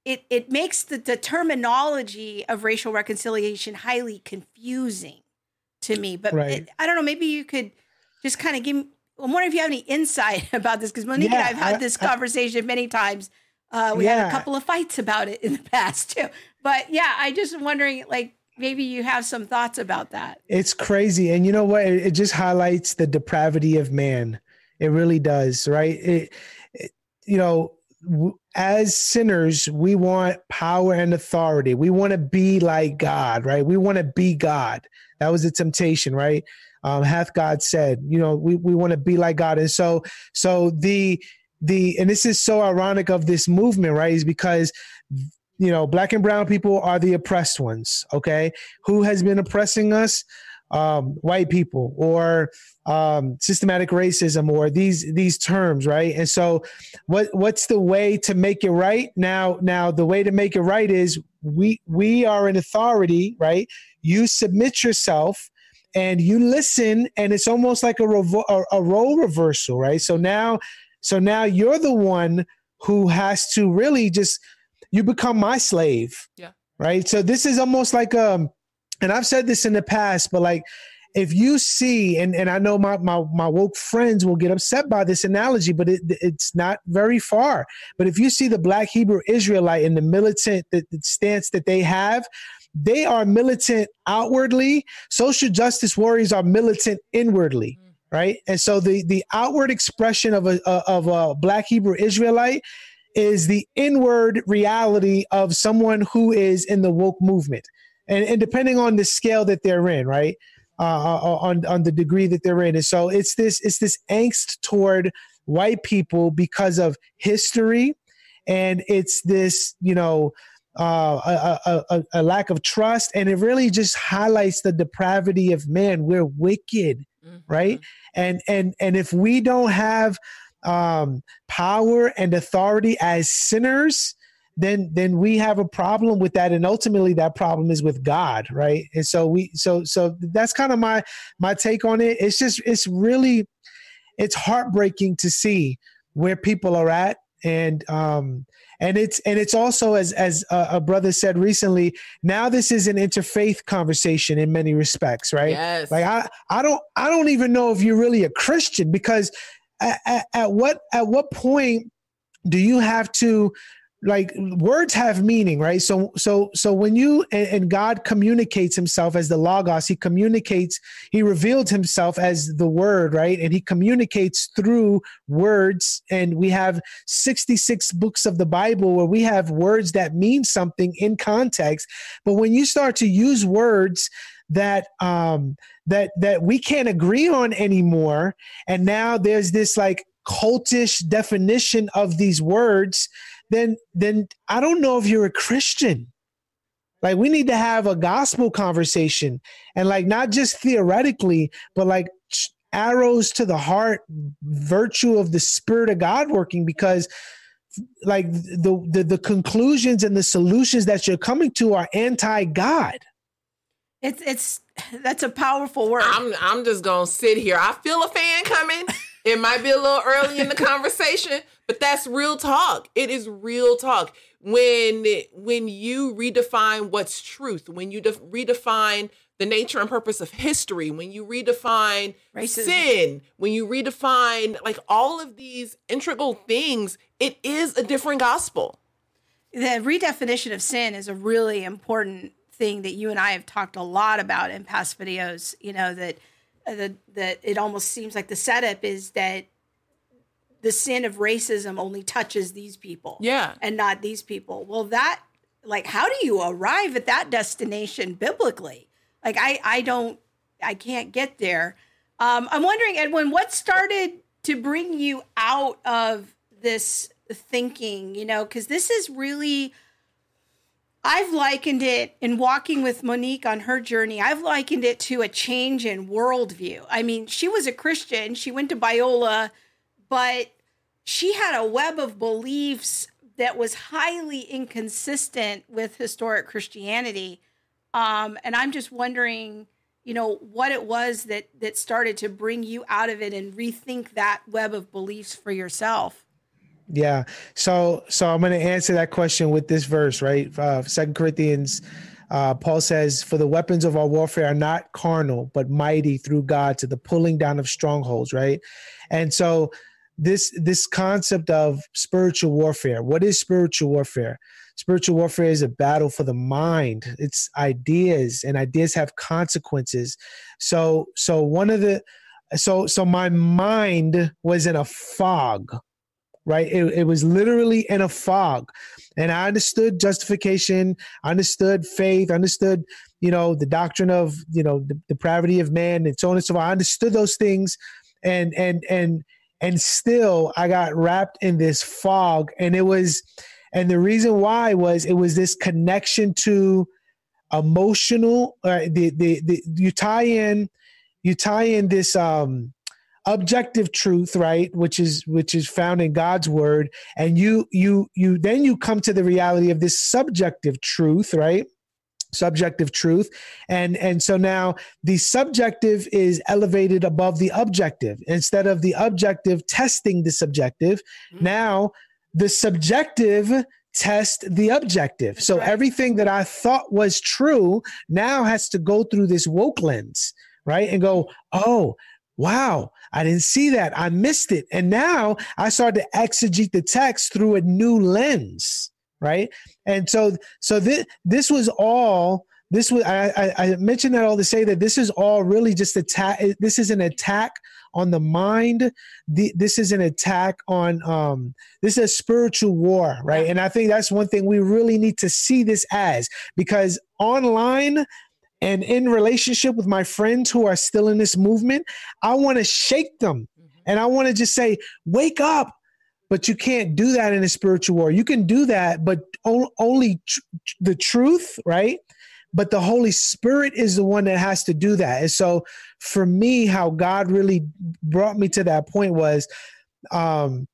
it it makes the, the terminology of racial reconciliation highly confusing to me. But right. it, I don't know. Maybe you could just kind of give. Me, I'm wondering if you have any insight about this because Monique yeah, and I've had this I, conversation many times. Uh, we yeah. had a couple of fights about it in the past too. But yeah, I just wondering, like, maybe you have some thoughts about that. It's crazy, and you know what? It, it just highlights the depravity of man. It really does, right? It, it you know, as sinners, we want power and authority. We want to be like God, right? We want to be God. That was the temptation, right? Um, hath God said, you know, we, we want to be like God. And so, so the, the, and this is so ironic of this movement, right? Is because, you know, black and brown people are the oppressed ones. Okay. Who has been oppressing us? Um, white people or um, systematic racism or these these terms, right? And so, what what's the way to make it right? Now, now the way to make it right is we we are an authority, right? You submit yourself and you listen, and it's almost like a revo- a, a role reversal, right? So now, so now you're the one who has to really just you become my slave, yeah, right? So this is almost like um, and I've said this in the past, but like if you see, and, and I know my, my, my woke friends will get upset by this analogy, but it, it's not very far. But if you see the black Hebrew Israelite and the militant the, the stance that they have, they are militant outwardly. Social justice warriors are militant inwardly, mm-hmm. right? And so the the outward expression of a of a black Hebrew Israelite is the inward reality of someone who is in the woke movement. And, and depending on the scale that they're in, right? Uh, uh, uh, on on the degree that they're in. And so it's this it's this angst toward white people because of history, and it's this you know uh, a, a, a, lack of trust, and it really just highlights the depravity of man. We're wicked, mm-hmm. right? And and and if we don't have um, power and authority as sinners, then then we have a problem with that. And ultimately that problem is with god right? And so we so so that's kind of my my take on it. It's just it's really it's heartbreaking to see where people are at. And um and it's and it's also as as a, a, brother said recently now this is an interfaith conversation in many respects right? Yes. like i i don't i don't even know if you're really a christian because at, at, at what at what point do you have to like words have meaning right? So so so when you and, and, god communicates himself as the logos he communicates he revealed himself as the word right? And he communicates through words. And we have 66 books of the bible where we have words that mean something in context. But when you start to use words that um that that we can't agree on anymore and now there's this like cultish definition of these words then then I don't know if you're a Christian. Like we need to have a gospel conversation and like not just theoretically, but like arrows to the heart, virtue of the spirit of God working because like the, the the conclusions and the solutions that you're coming to are anti-God. It's it's that's a powerful word. I'm I'm just gonna sit here. I feel a fan coming. it might be a little early in the conversation, but that's real talk. It is real talk. When when you redefine what's truth, when you def- redefine the nature and purpose of history, when you redefine Racism. sin, when you redefine like all of these integral things, it is a different gospel. The redefinition of sin is a really important thing that you and I have talked a lot about in past videos. You know that uh, that that it almost seems like the setup is that the sin of racism only touches these people. Yeah. And not these people. Well, that like how do you arrive at that destination biblically? Like I I don't I can't get there. Um, I'm wondering, Edwin, what started to bring you out of this thinking, you know, because this is really I've likened it in walking with Monique on her journey. I've likened it to a change in worldview. I mean, she was a Christian, she went to Biola, but she had a web of beliefs that was highly inconsistent with historic Christianity. Um, and I'm just wondering, you know, what it was that that started to bring you out of it and rethink that web of beliefs for yourself. Yeah. So so I'm going to answer that question with this verse, right? Uh, Second Corinthians. Uh, Paul says, "For the weapons of our warfare are not carnal, but mighty through God to the pulling down of strongholds." Right, and so this this concept of spiritual warfare. What is spiritual warfare? Spiritual warfare is a battle for the mind. It's ideas, and ideas have consequences. So so one of the so so my mind was in a fog right? It, it was literally in a fog. And I understood justification, understood faith, understood, you know, the doctrine of, you know, the depravity of man and so on and so on. I understood those things. And, and, and, and still I got wrapped in this fog. And it was, and the reason why was it was this connection to emotional, uh, the, the, the, you tie in, you tie in this, um, objective truth right? Which is which is found in god's word. And you you you then you come to the reality of this subjective truth right subjective truth and and so now the subjective is elevated above the objective instead of the objective testing the subjective mm-hmm. now the subjective test the objective so right. everything that i thought was true now has to go through this woke lens right? And go, oh, wow, I didn't see that. I missed it. And now I started to exegete the text through a new lens, right? And so, so this, this was all, this was, I, I, mentioned that all to say that this is all really just attack. This is an attack on the mind. The, this is an attack on, um, this is a spiritual war, right? And I think that's one thing we really need to see this as because online, and in relationship with my friends who are still in this movement, I want to shake them mm-hmm. and I want to just say, wake up. But you can't do that in a spiritual war. You can do that, but only tr- the truth, right? But the Holy Spirit is the one that has to do that. And so for me, how God really brought me to that point was um,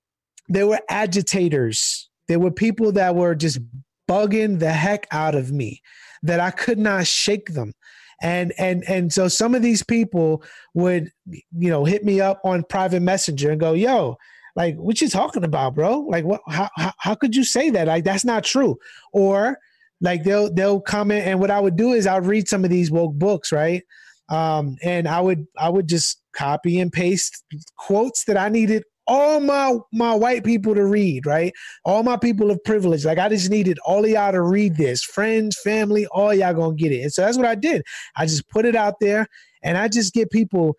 there were agitators. There were people that were just bugging the heck out of me that I could not shake them and and and so some of these people would you know hit me up on private messenger and go yo like what you talking about bro like what how, how, how could you say that like that's not true or like they'll they'll comment and what i would do is i'll read some of these woke books right um and i would i would just copy and paste quotes that i needed all my my white people to read, right? All my people of privilege. Like I just needed all of y'all to read this. Friends, family, all y'all gonna get it. And so that's what I did. I just put it out there and I just get people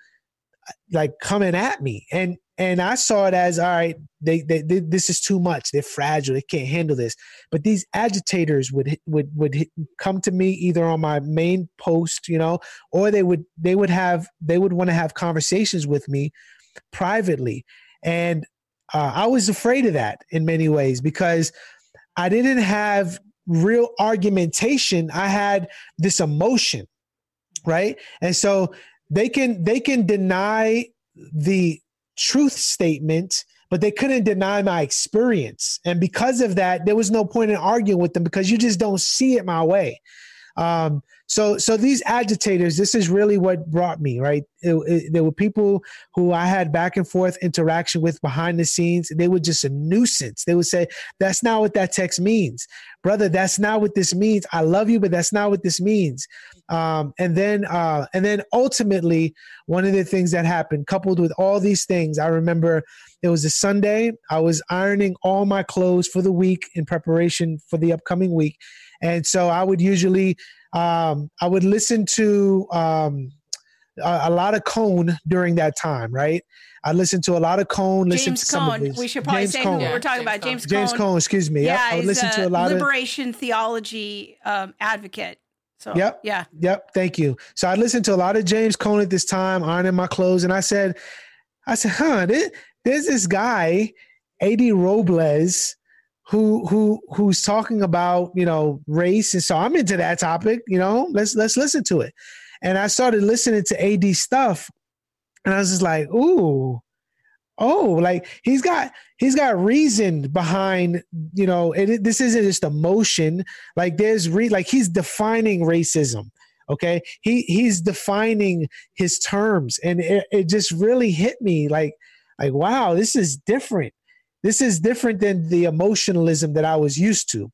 like coming at me. And and I saw it as all right, they, they, they, this is too much. They're fragile. They can't handle this. But these agitators would would would come to me either on my main post, you know, or they would they would have they would want to have conversations with me privately. And uh, I was afraid of that in many ways because I didn't have real argumentation. I had this emotion, right? And so they can they can deny the truth statement but they couldn't deny my experience. And because of that there was no point in arguing with them because you just don't see it my way. Um, so, so these agitators, this is really what brought me right. It, it, there were people who I had back and forth interaction with behind the scenes. They were just a nuisance. They would say, "That's not what that text means, brother. That's not what this means. I love you, but that's not what this means." Um, and then, uh, and then ultimately, one of the things that happened, coupled with all these things, I remember it was a Sunday. I was ironing all my clothes for the week in preparation for the upcoming week, and so I would usually um, I would listen to um, a, a, lot of Cone during that time, right? I listened to a lot of Cone. Listen James to some Cone. We should probably James say Cone. who we're talking James about. James Cone. James Cone. Excuse me. Yeah, yep. I would listen to a lot liberation of liberation theology um, advocate. So, yep. Yeah. Yep. Thank you. So I listened to a lot of James Cone at this time, ironing my clothes, and I said, I said, huh, this, there's this guy, AD Robles, who who who's talking about you know race. And so i'm into that topic you know let's let's listen to it. And i started listening to AD stuff and i was just like ooh oh like he's got he's got reason behind you know it, this isn't just emotion. Like there's re like he's defining racism okay? He he's defining his terms and it, it just really hit me like like wow this is different this is different than the emotionalism that I was used to.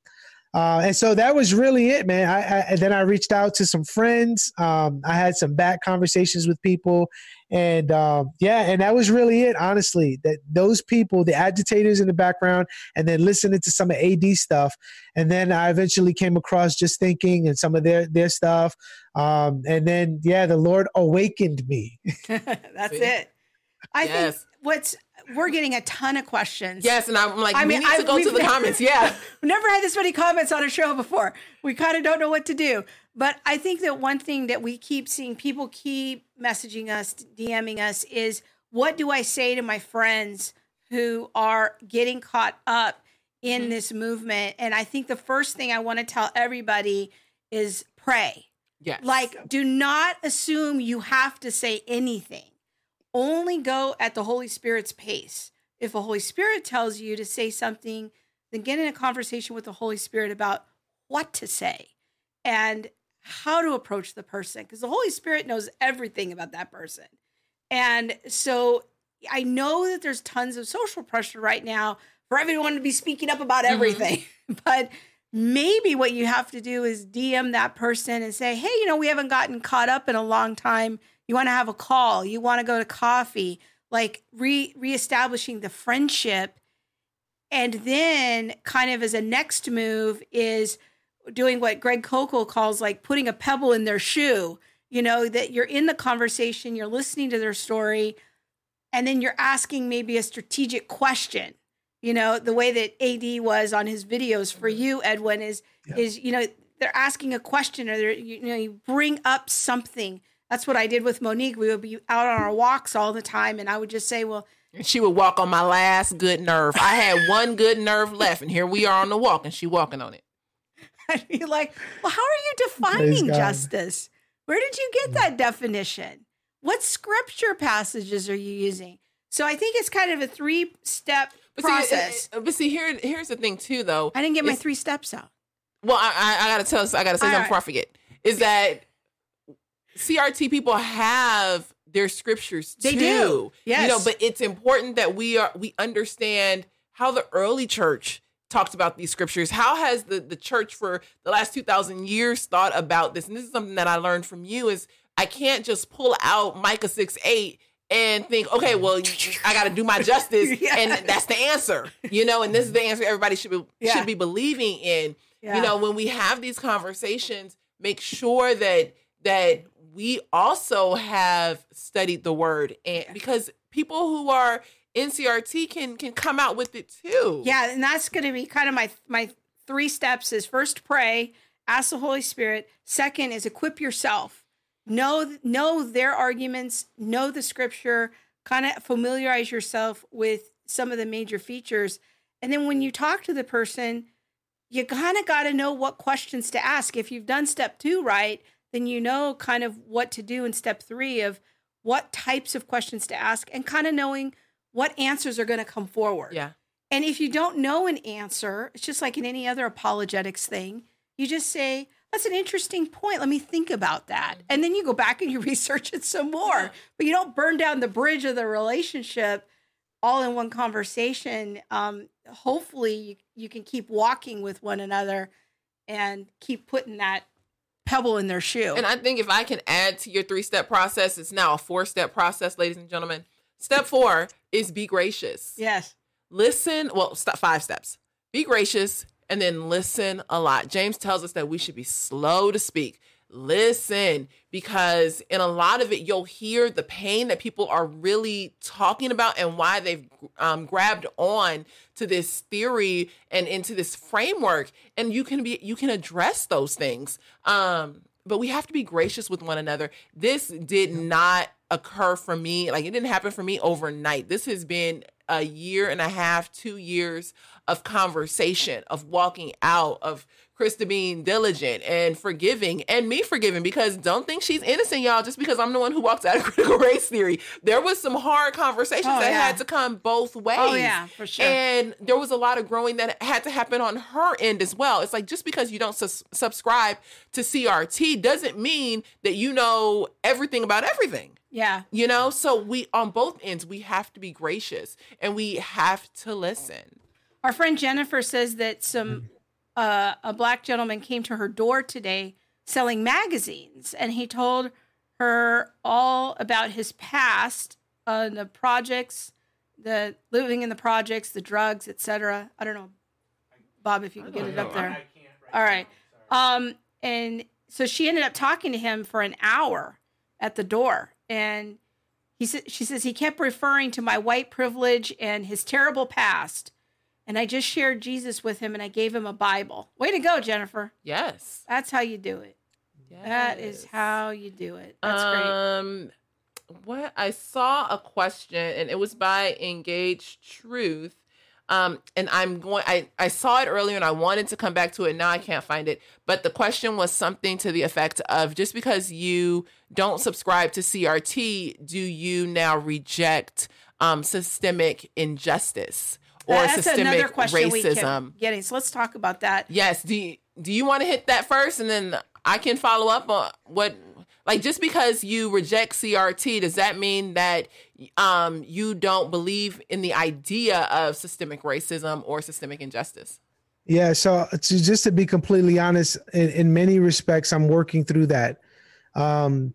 Uh, and so that was really it, man. I, I, and then I reached out to some friends. Um, I had some back conversations with people, and um, yeah, and that was really it. Honestly, that those people, the agitators in the background, and then listening to some of AD stuff, and then I eventually came across just thinking and some of their their stuff, um, and then yeah, the Lord awakened me. That's it. I yes. think what's we're getting a ton of questions. Yes, and I'm like, I mean, we need I, to go to the comments. Yeah, we've never had this many comments on a show before. We kind of don't know what to do. But I think that one thing that we keep seeing people keep messaging us, DMing us, is what do I say to my friends who are getting caught up in mm-hmm. this movement? And I think the first thing I want to tell everybody is pray. Yes. Like, do not assume you have to say anything only go at the Holy Spirit's pace. If the Holy Spirit tells you to say something, then get in a conversation with the Holy Spirit about what to say and how to approach the person because the Holy Spirit knows everything about that person. And so I know that there's tons of social pressure right now for everyone to be speaking up about mm-hmm. everything, mm-hmm. but maybe what you have to do is DM that person and say, hey, you know, we haven't gotten caught up in a long time. You want to have a call, you want to go to coffee, like re reestablishing the friendship. And then, kind of as a next move, is doing what Greg Koukl calls like putting a pebble in their shoe. You know, that you're in the conversation, you're listening to their story, and then you're asking maybe a strategic question you know the way that AD was on his videos for you edwin is yeah. is you know they're asking a question or they're you know you bring up something that's what i did with monique we would be out on our walks all the time and i would just say well And she would walk on my last good nerve i had one good nerve left and here we are on the walk and she walking on it i'd be like well how are you defining justice where did you get that definition what scripture passages are you using so i think it's kind of a three step but process. See, but see, here, here's the thing too, though. I didn't get my three steps out. Well, I, I, I gotta tell. I gotta say All something right. before I forget. Is that CRT people have their scriptures too? They do. Yes. You know, but it's important that we are we understand how the early church talked about these scriptures. How has the the church for the last two thousand years thought about this? And this is something that I learned from you. Is I can't just pull out Micah six eight and think, okay, well, I got to do my justice, yeah. and that's the answer, you know. And this is the answer everybody should be yeah. should be believing in. Yeah. You know, when we have these conversations, make sure that that we also have studied the word, and because people who are in CRT can can come out with it too. Yeah, and that's going to be kind of my my three steps: is first pray, ask the Holy Spirit. Second is equip yourself know know their arguments, know the scripture, kind of familiarize yourself with some of the major features. And then when you talk to the person, you kind of got to know what questions to ask. If you've done step 2 right, then you know kind of what to do in step 3 of what types of questions to ask and kind of knowing what answers are going to come forward. Yeah. And if you don't know an answer, it's just like in any other apologetics thing, you just say, that's an interesting point. Let me think about that. And then you go back and you research it some more. But you don't burn down the bridge of the relationship all in one conversation. Um, hopefully, you, you can keep walking with one another and keep putting that pebble in their shoe. And I think if I can add to your three step process, it's now a four step process, ladies and gentlemen. Step four is be gracious. Yes. Listen, well, step five steps. Be gracious, and then listen a lot. James tells us that we should be slow to speak. Listen, because in a lot of it, you'll hear the pain that people are really talking about and why they've um, grabbed on to this theory and into this framework. And you can be, you can address those things. Um, but we have to be gracious with one another. This did not occur for me. Like it didn't happen for me overnight. This has been a year and a half, two years of conversation, of walking out, of Krista being diligent and forgiving, and me forgiving because don't think she's innocent, y'all, just because I'm the one who walked out of critical race theory. There was some hard conversations oh, that yeah. had to come both ways. Oh, yeah, for sure. And there was a lot of growing that had to happen on her end as well. It's like just because you don't su- subscribe to CRT doesn't mean that you know everything about everything. Yeah. You know, so we on both ends we have to be gracious and we have to listen. Our friend Jennifer says that some uh, a black gentleman came to her door today selling magazines, and he told her all about his past, uh, the projects, the living in the projects, the drugs, etc. I don't know, Bob, if you can get it up there. all right. Um, and so she ended up talking to him for an hour at the door, and he said she says he kept referring to my white privilege and his terrible past and I just shared Jesus with him and I gave him a Bible. Way to go, Jennifer. Yes. That's how you do it. Yes. That is how you do it. That's um, great. What I saw a question and it was by Engaged Truth. Um, and I'm going I, I saw it earlier and I wanted to come back to it. Now I can't find it. But the question was something to the effect of just because you don't subscribe to CRT, do you now reject um, systemic injustice? or That's systemic racism. getting. So let's talk about that. Yes. Do you, do you want to hit that first, and then I can follow up on what? Like just because you reject CRT, does that mean that um, you don't believe in the idea of systemic racism or systemic injustice? Yeah. So to, just to be completely honest, in, in many respects, I'm working through that. Um,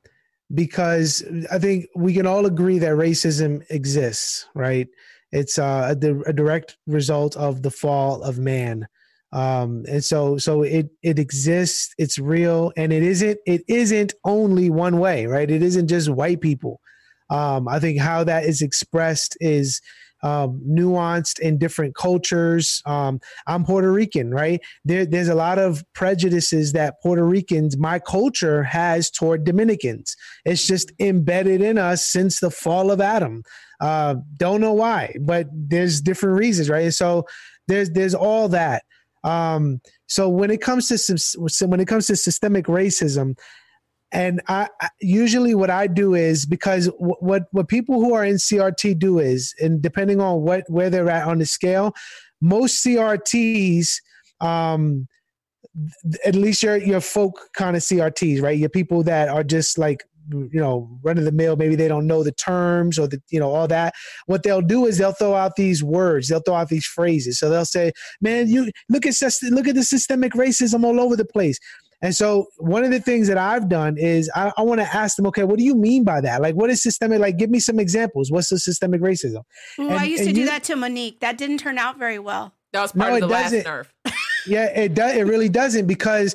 because I think we can all agree that racism exists, right? It's uh, a, a direct result of the fall of man. Um, and so, so it, it exists, it's real and it isn't, it isn't only one way, right? It isn't just white people. Um, I think how that is expressed is, um, nuanced in different cultures. Um, I'm Puerto Rican, right? There, there's a lot of prejudices that Puerto Ricans, my culture, has toward Dominicans. It's just embedded in us since the fall of Adam. Uh, don't know why, but there's different reasons, right? So there's there's all that. Um, so when it comes to when it comes to systemic racism, and I, I, usually what I do is because w- what what people who are in CRT do is, and depending on what where they're at on the scale, most CRTs, um, at least your your folk kind of CRTs, right? Your people that are just like you know run of the mill maybe they don't know the terms or the you know all that what they'll do is they'll throw out these words they'll throw out these phrases so they'll say man you look at look at the systemic racism all over the place and so one of the things that I've done is I, I want to ask them, okay, what do you mean by that? Like, what is systemic? Like, give me some examples. What's the systemic racism? Ooh, and, I used to do you, that to Monique. That didn't turn out very well. That was part no, of the last nerve. yeah, it does. It really doesn't because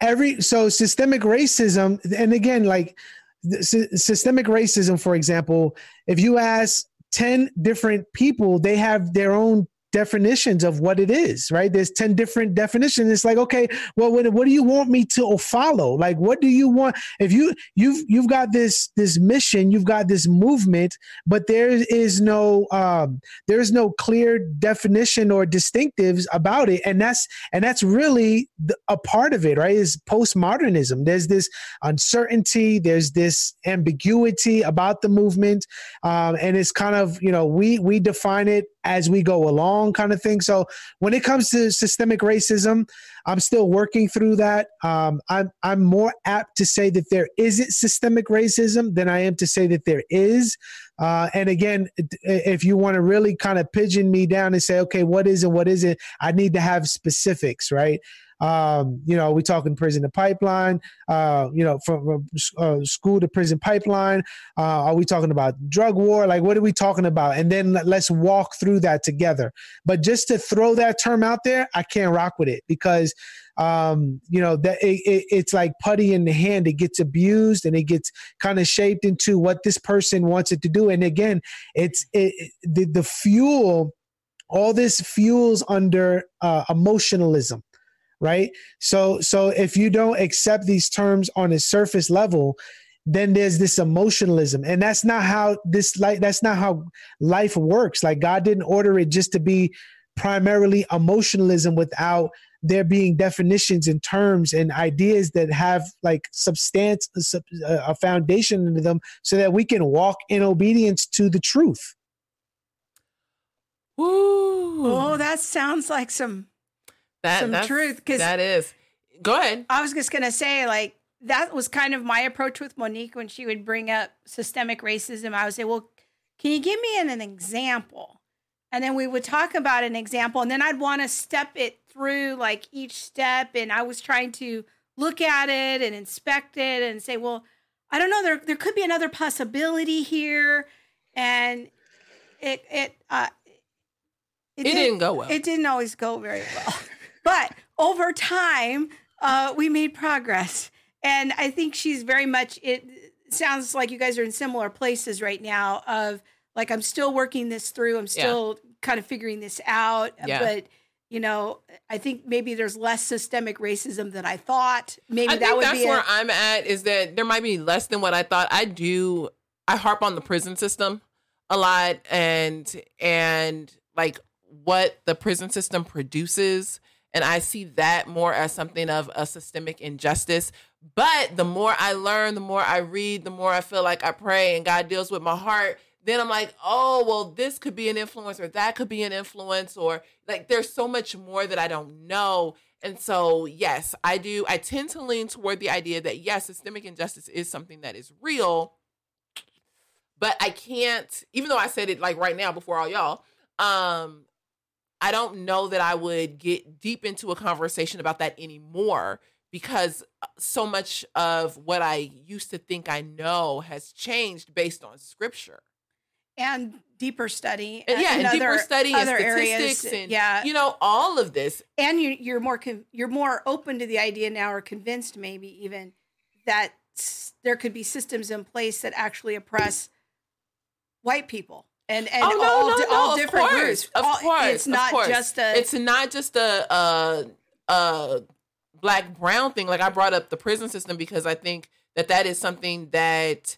every so systemic racism, and again, like systemic racism, for example, if you ask 10 different people, they have their own definitions of what it is, right? There's 10 different definitions. It's like, okay, well, what, what do you want me to follow? Like, what do you want? If you, you've, you've got this, this mission, you've got this movement, but there is no, um, there's no clear definition or distinctives about it. And that's, and that's really a part of it, right? Is postmodernism. There's this uncertainty. There's this ambiguity about the movement. Um, and it's kind of, you know, we, we define it as we go along kind of thing. So when it comes to systemic racism i'm still working through that. Um, I'm, I'm more apt to say that there isn't systemic racism than i am to say that there is. Uh, and again if you want to really kind of pigeon me down and say okay what is and what isn't i need to have specifics right um, you know, we talking prison to pipeline. Uh, you know, from, uh, school to prison pipeline. Uh, are we talking about drug war? Like, what are we talking about? And then let's walk through that together. But just to throw that term out there, I can't rock with it because um, you know that it, it, it's like putty in the hand it gets abused and it gets kind of shaped into what this person wants it to do and again it's it, the, the fuel all this fuels under uh, emotionalism right? So so if you don't accept these terms on a surface level then there's this emotionalism. And that's not how this like that's not how life works. Like god didn't order it just to be primarily emotionalism without there being definitions and terms and ideas that have like substance uh, a foundation into them so that we can walk in obedience to the truth. Ooh. Oh, that sounds like some that, some truth because that is. Go ahead. I was just gonna say like that was kind of my approach with Monique when she would bring up systemic racism. I would say, well, can you give me an, an example? And then we would talk about an example, and then I'd want to step it through like each step, and I was trying to look at it and inspect it and say, well, I don't know, there there could be another possibility here, and it it uh, it, it didn't, didn't go well. It didn't always go very well. But over time, uh, we made progress. And I think she's very much, it sounds like you guys are in similar places right now of like, I'm still working this through. I'm still yeah. kind of figuring this out. Yeah. But, you know, I think maybe there's less systemic racism than I thought. Maybe I that would that's be where i am at is that there might be less than what I thought. I do, I harp on the prison system a lot and, and like what the prison system produces and I see that more as something of a systemic injustice. But the more I learn, the more I read, the more I feel like I pray and God deals with my heart. Then I'm like, oh, well, this could be an influence or that could be an influence, or like there's so much more that I don't know. And so, yes, I do. I tend to lean toward the idea that, yes, systemic injustice is something that is real. But I can't, even though I said it like right now before all y'all, um, I don't know that I would get deep into a conversation about that anymore because uh, so much of what I used to think I know has changed based on scripture and deeper study. And yeah, and other, deeper study and statistics areas, and yeah, you know all of this. And you, you're more you're more open to the idea now, or convinced maybe even that there could be systems in place that actually oppress white people and and oh, no, all, no, no, all different course, groups. Of all, course, it's not course. just a. It's not just a, a a black brown thing. Like I brought up the prison system because I think that that is something that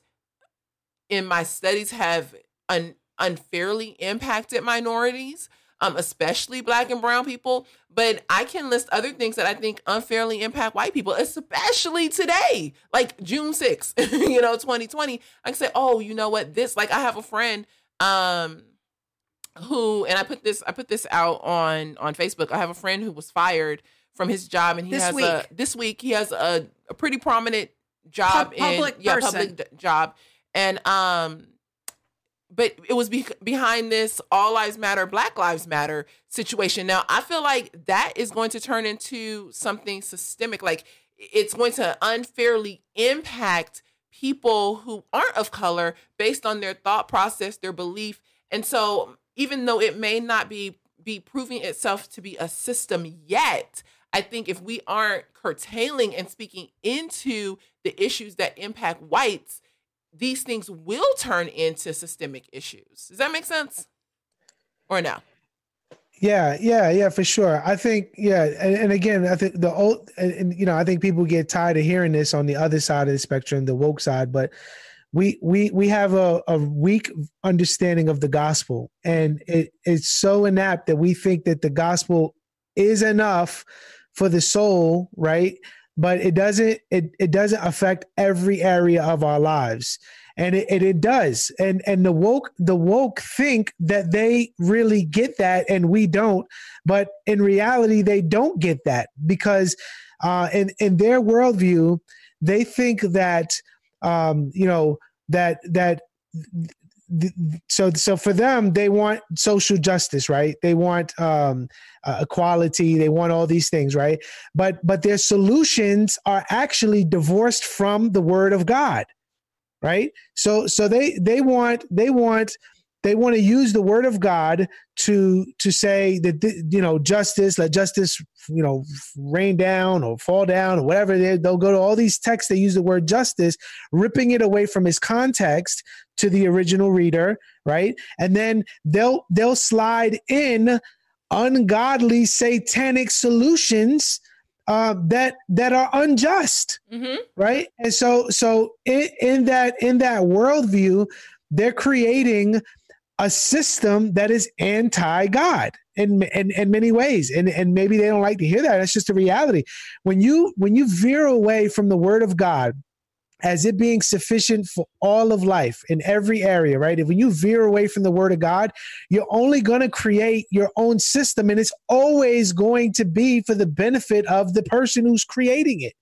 in my studies have un, unfairly impacted minorities. Um, especially black and brown people, but I can list other things that I think unfairly impact white people, especially today, like June 6th, you know, 2020. I can say, oh, you know what, this, like I have a friend um who and I put this I put this out on on Facebook. I have a friend who was fired from his job and he this has week. a this week he has a, a pretty prominent job Pub- public in yeah public job and um but it was be- behind this all lives matter black lives matter situation now i feel like that is going to turn into something systemic like it's going to unfairly impact people who aren't of color based on their thought process, their belief. And so even though it may not be be proving itself to be a system yet, I think if we aren't curtailing and speaking into the issues that impact whites, these things will turn into systemic issues. Does that make sense? Or no? Yeah, yeah, yeah, for sure. I think, yeah, and, and again, I think the old, and, and, you know, I think people get tired of hearing this on the other side of the spectrum, the woke side, but we we we have a, a weak understanding of the gospel, and it, it's so inapt that we think that the gospel is enough for the soul, right? But it doesn't it it doesn't affect every area of our lives and it, it, it, does. And and the woke the woke think that they really get that and we don't. But in reality they don't get that because uh, in in their worldview they think that um, you know that that so so for them they want social justice right? They want um, uh, equality. They want all these things right? But but their solutions are actually divorced from the word of god right? So so they they want they want they want to use the word of god to to say that you know justice let justice you know rain down or fall down or whatever they, they'll go to all these texts they use the word justice ripping it away from its context to the original reader right? And then they'll they'll slide in ungodly satanic solutions uh, that that are unjust, mm-hmm. right? And so so in, in that in that worldview, they're creating a system that is anti-God in, in in many ways, and and maybe they don't like to hear that. That's just a reality. When you when you veer away from the Word of God as it being sufficient for all of life in every area, right? If when you veer away from the word of God, you're only going to create your own system and it's always going to be for the benefit of the person who's creating it.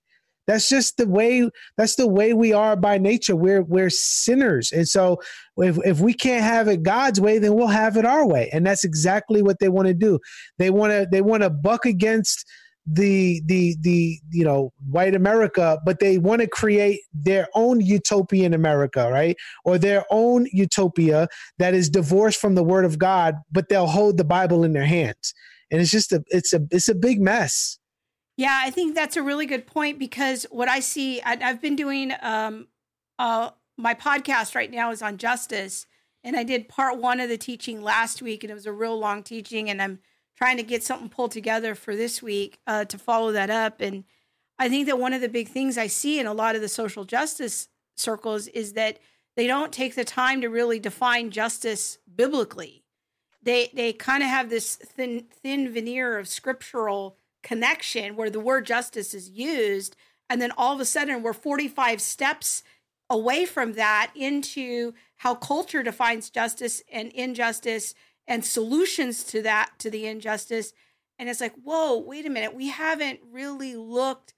That's just the way that's the way we are by nature. We're we're sinners. And so if if we can't have it God's way, then we'll have it our way. And that's exactly what they want to do. They want to they want to buck against the the the you know white america but they want to create their own utopian america right? Or their own utopia that is divorced from the word of god but they'll hold the bible in their hands. And it's just a it's a it's a big mess. Yeah i think that's a really good point because what i see I, have been doing um uh my podcast right now is on justice and i did part one of the teaching last week and it was a real long teaching and i'm trying to get something pulled together for this week uh, to follow that up. And I think that one of the big things I see in a lot of the social justice circles is that they don't take the time to really define justice biblically. They they kind of have this thin thin veneer of scriptural connection where the word justice is used, and then all of a sudden we're 45 steps away from that into how culture defines justice and injustice and solutions to that to the injustice and it's like whoa wait a minute we haven't really looked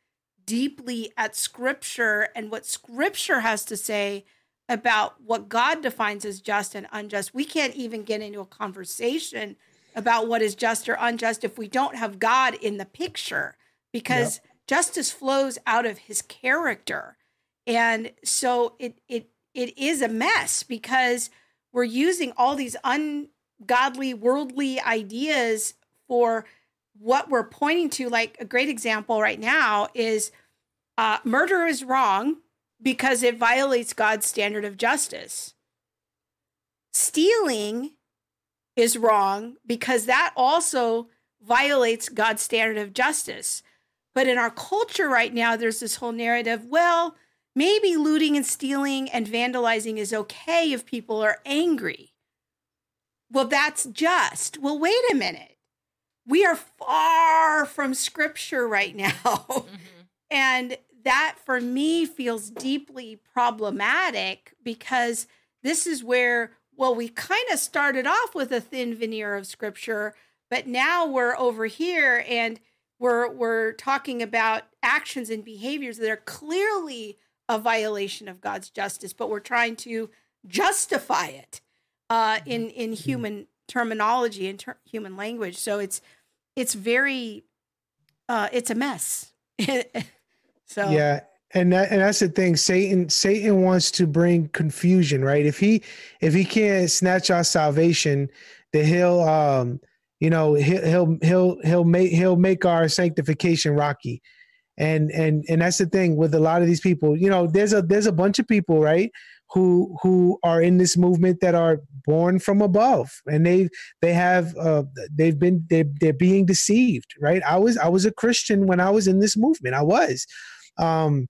deeply at scripture and what scripture has to say about what god defines as just and unjust we can't even get into a conversation about what is just or unjust if we don't have God in the picture because yep. justice flows out of his character. And so it it it is a mess because we're using all these ungodly worldly ideas for what we're pointing to like a great example right now is uh, murder is wrong because it violates God's standard of justice. Stealing is wrong because that also violates God's standard of justice. But in our culture right now, there's this whole narrative well, maybe looting and stealing and vandalizing is okay if people are angry. Well, that's just. Well, wait a minute. We are far from scripture right now. Mm-hmm. And that for me feels deeply problematic because this is where, well, we kind of started off with a thin veneer of scripture, but now we're over here and we're we're talking about actions and behaviors that are clearly a violation of God's justice, but we're trying to justify it uh, in in human terminology and ter- human language. So it's it's very uh, it's a mess. So yeah, and that, and that's the thing. Satan Satan wants to bring confusion, right? If he if he can't snatch our salvation, then he'll um you know he'll he'll he'll he'll make he'll make our sanctification rocky. And and and that's the thing with a lot of these people. You know, there's a there's a bunch of people, right? Who who are in this movement that are born from above. And they they have uh, they've been they they're being deceived right? I was i was a christian when i was in this movement. I was. Um,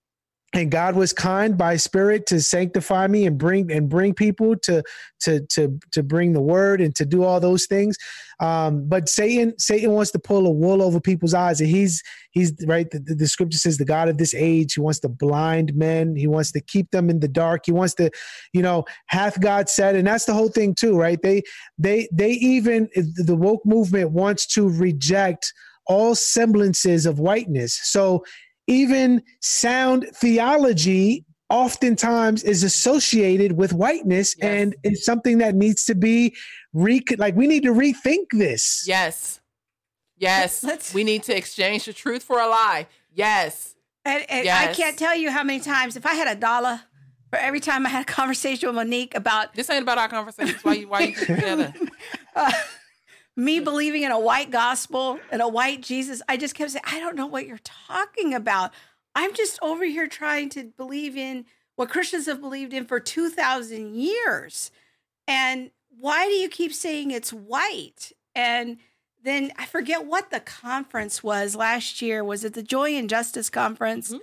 and God was kind by spirit to sanctify me and bring and bring people to to to to bring the word and to do all those things. Um, but Satan Satan wants to pull a wool over people's eyes, and he's he's right. The, the, the, scripture says the God of this age. He wants to blind men. He wants to keep them in the dark. He wants to, you know, hath God said, and that's the whole thing too, right? They they they even the woke movement wants to reject all semblances of whiteness. So even sound theology oftentimes is associated with whiteness yes. and it's something that needs to be re like we need to rethink this. Yes. Yes. Let's, we need to exchange the truth for a lie. Yes. And, and yes. i can't tell you how many times if i had a dollar for every time i had a conversation with monique about this ain't about our conversations. Why you why you together? uh, me believing in a white gospel and a white Jesus, I just kept saying, I don't know what you're talking about. I'm just over here trying to believe in what Christians have believed in for 2,000 years. And why do you keep saying it's white? And then I forget what the conference was last year. Was it the Joy and Justice Conference? Mm-hmm.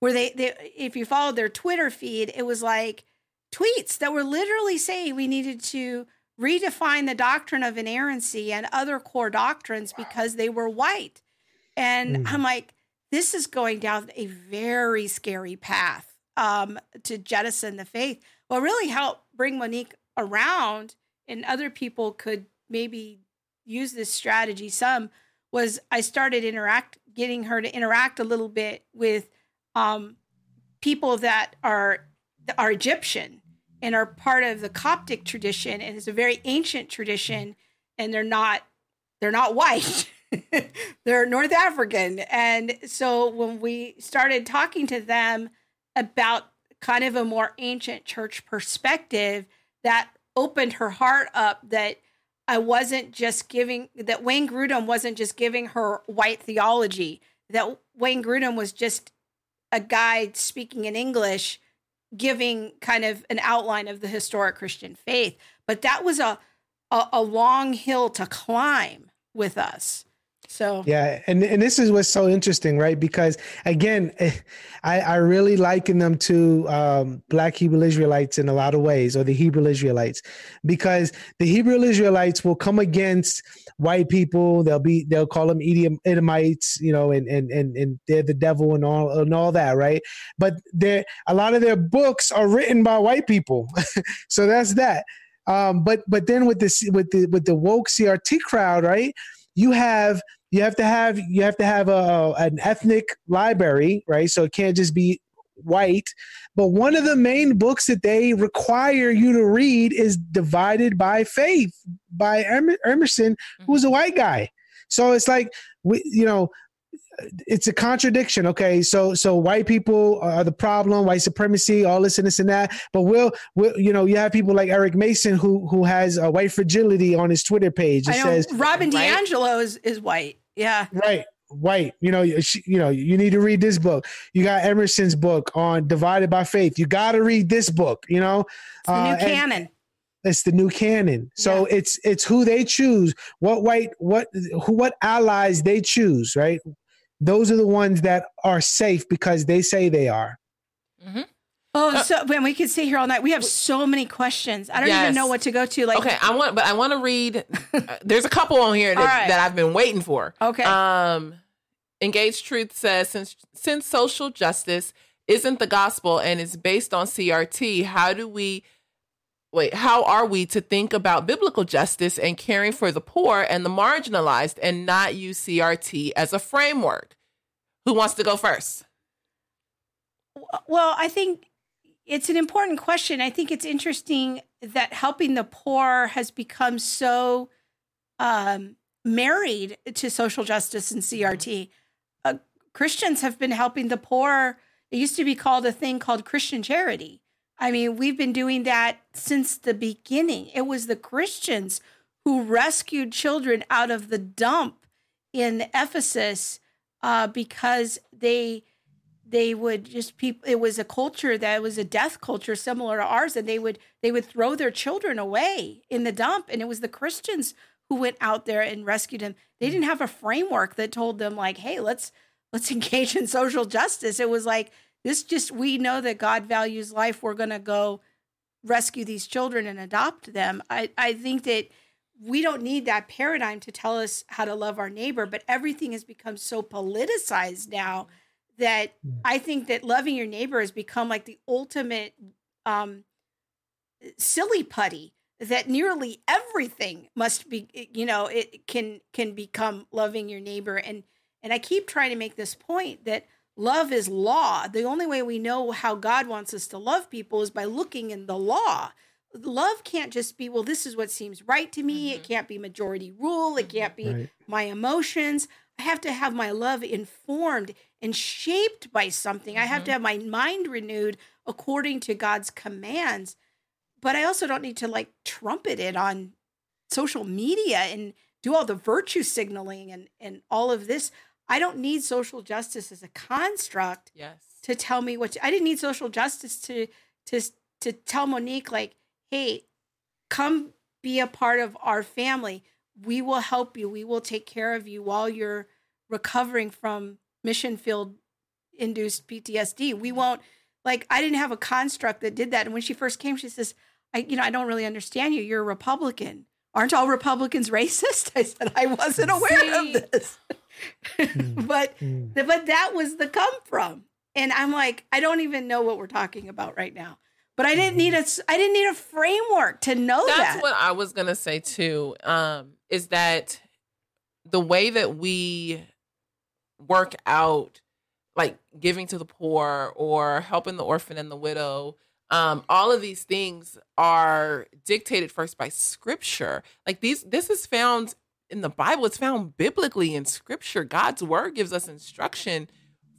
Where they, they, if you followed their Twitter feed, it was like tweets that were literally saying we needed to redefine the doctrine of inerrancy and other core doctrines because they were white. And mm. I'm like, this is going down a very scary path um, to jettison the faith. What really helped bring Monique around, and other people could maybe use this strategy some, was I started interact getting her to interact a little bit with um, people that are are Egyptian and are part of the Coptic tradition, and it's a very ancient tradition, and they're not they're not white. they're North African. And so when we started talking to them about kind of a more ancient church perspective, that opened her heart up that I wasn't just giving that Wayne Grudem wasn't just giving her white theology, that Wayne Grudem was just a guy speaking in English giving kind of an outline of the historic Christian faith. But that was a, a, a long hill to climb with us. So yeah, and and this is what's so interesting, right? Because again, I I really liken them to um, Black Hebrew Israelites in a lot of ways, or the Hebrew Israelites, because the Hebrew Israelites will come against white people. They'll be they'll call them Edomites, you know, and and and and they're the devil and all and all that, right? But they a lot of their books are written by white people, so that's that. Um, but but then with this with the with the woke CRT crowd, right? You have you have to have you have to have a an ethnic library, right? So it can't just be white, but one of the main books that they require you to read is Divided by Faith by Emerson, who's a mm-hmm. white guy. So it's like we, you know, it's a contradiction. Okay, so so white people are the problem, white supremacy, all this and this and that. But we'll, we'll you know, you have people like Eric Mason who who has a white fragility on his Twitter page. It says Robin right? DiAngelo is is white. Yeah, right. White, you know, you, you know, you need to read this book. You got Emerson's book on divided by faith. You got to read this book. You know, it's the uh, new canon it's the new canon so yeah. it's it's who they choose what white what who what allies they choose right those are the ones that are safe because they say they are. Mm-hmm. Oh, uh, so when we could sit here all night, we have so many questions. I don't yes. even know what to go to. Like, okay, I want, but I want to read. Uh, there's a couple on here that, right. that I've been waiting for. Okay. Um, Engaged Truth says since since social justice isn't the gospel and is based on CRT, how do we wait, how are we to think about biblical justice and caring for the poor and the marginalized and not use CRT as a framework? Who wants to go first? Well, I think it's an important question. I think it's interesting that helping the poor has become so um, married to social justice and CRT. Uh, Christians have been helping the poor. It used to be called a thing called Christian charity I mean, we've been doing that since the beginning. It was the Christians who rescued children out of the dump in Ephesus uh, because they they would just people it was a culture that was a death culture similar to ours and they would they would throw their children away in the dump and it was the christians who went out there and rescued them they didn't have a framework that told them like hey let's let's engage in social justice it was like this just, we know that God values life. We're going to go rescue these children and adopt them. I, I think that we don't need that paradigm to tell us how to love our neighbor, but everything has become so politicized now that hmm. I think that loving your neighbor has become like the ultimate um, silly putty that nearly everything must be you know it can can become loving your neighbor and and I keep trying to make this point that love is law. The only way we know how God wants us to love people is by looking in the law. Love can't just be, well, this is what seems right to me. Mm-hmm. It can't be majority rule. It can't be right. my emotions. I have to have my love informed and shaped by something. Mm-hmm. I have to mm-hmm. have my mind renewed according to God's commands. But I also don't need to like trumpet it on social media and do all the virtue signaling and, and all of this. I don't need social justice as a construct yes. to tell me what to, I didn't need social justice to to to tell Monique like, "Hey, come be a part of our family. We will help you. We will take care of you while you're recovering from mission field induced PTSD. We mm-hmm. won't like I didn't have a construct that did that. And when she first came, she says, I you know, I don't really understand you. You're a Republican. Aren't all Republicans racist? I said I wasn't aware See, of this. Hmm. but mm. but that was the come from. And I'm like, I don't even know what we're talking about right now. But I didn't need mm-hmm. a I didn't need a framework to know That's that. That's what I was gonna say too. Um, is that the way that we work out like giving to the poor or helping the orphan and the widow um, all of these things are dictated first by scripture like these this is found in the Bible, it's found biblically in scripture. God's word gives us instruction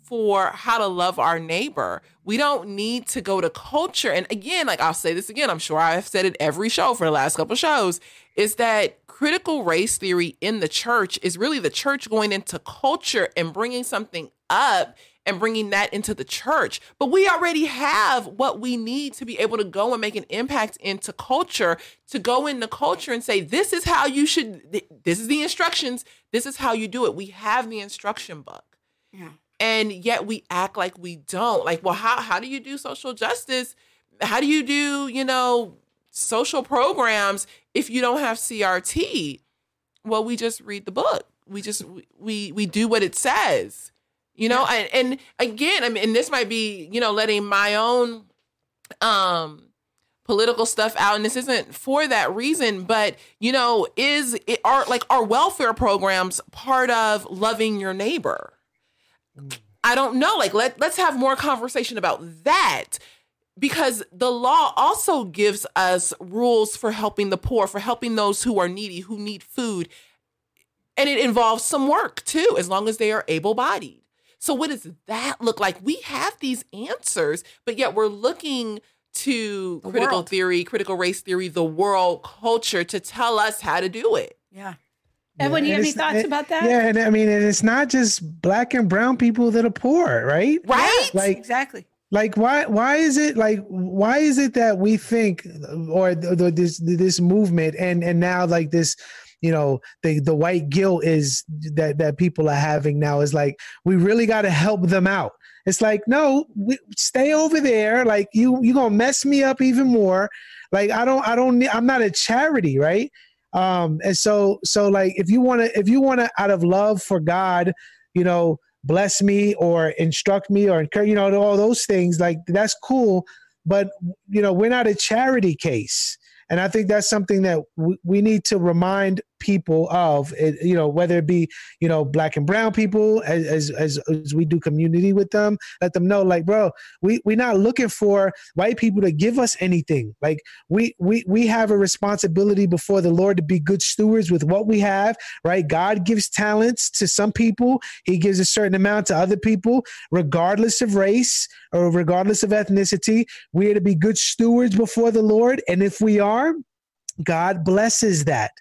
for how to love our neighbor. We don't need to go to culture. And again, like I'll say this again, I'm sure I've said it every show for the last couple shows, is that critical race theory in the church is really the church going into culture and bringing something up and bringing that into the church. But we already have what we need to be able to go and make an impact into culture, to go into culture and say, this is how you should, this is the instructions, this is how you do it. We have the instruction book. Yeah. And yet we act like we don't. Like, well, how, how do you do social justice? How do you do, you know, social programs if you don't have CRT? Well, we just read the book. We just we we do what it says you know yeah. and, and again i mean this might be you know letting my own um political stuff out and this isn't for that reason but you know is it are like our welfare programs part of loving your neighbor I don't know. Like let let's have more conversation about that because the law also gives us rules for helping the poor, for helping those who are needy, who need food. And it involves some work too, as long as they are able bodied. So, what does that look like? We have these answers, but yet we're looking to The critical world. theory, critical race theory, the world culture to tell us how to do it. Yeah. Edwin, you and have any thoughts it- about that? Yeah, and I mean, and it's not just black and brown people that are poor, right? Right? Like, exactly. like why why is it like why is it that we think or the, the, this this movement and and now like this you know the the white guilt is that that people are having now is like we really got to help them out. It's like no we, stay over there. Like you you gonna mess me up even more. Like i don't i don't i'm not a charity right? Um and so so like if you want to if you want to out of love for god you know bless me or instruct me or encourage you know all those things like that's cool. But you know we're not a charity case. And i think that's something that we need to remind people of it, you know whether it be you know black and brown people as, as as as we do community with them let them know like bro we we're not looking for white people to give us anything. Like we we we have a responsibility before the lord to be good stewards with what we have right? God gives talents to some people. He gives a certain amount to other people. Regardless of race or regardless of ethnicity we are to be good stewards before the lord. And if we are god blesses that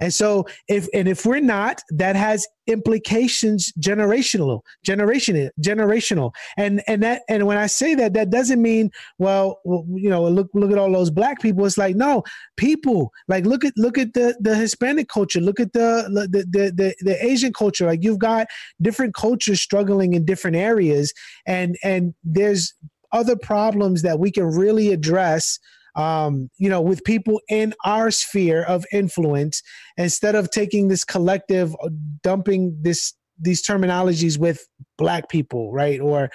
and so if and if we're not, that has implications generational, generation generational. And and that and when I say that, that doesn't mean, well, well, you know, look look at all those black people. It's like, no, people, like look at look at the the Hispanic culture, look at the the the the, the Asian culture. Like you've got different cultures struggling in different areas, and and there's other problems that we can really address um, you know, with people in our sphere of influence, instead of taking this collective, uh, dumping this these terminologies with black people, right, or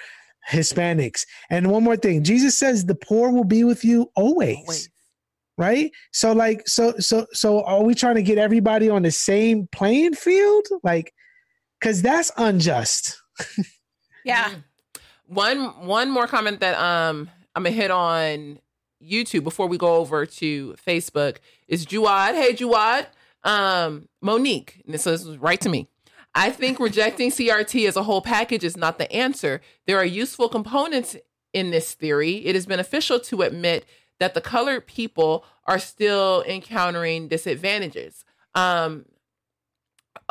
Hispanics. And one more thing, Jesus says, "The poor will be with you always." Always. Right. So, like, so, so, so, are we trying to get everybody on the same playing field? Like, because that's unjust. Yeah. One one more comment that um I'm gonna hit on YouTube before we go over to Facebook is Juwad. Hey Juwad. Um Monique. This was right to me. I think rejecting CRT as a whole package is not the answer. There are useful components in this theory. It is beneficial to admit that the colored people are still encountering disadvantages. Um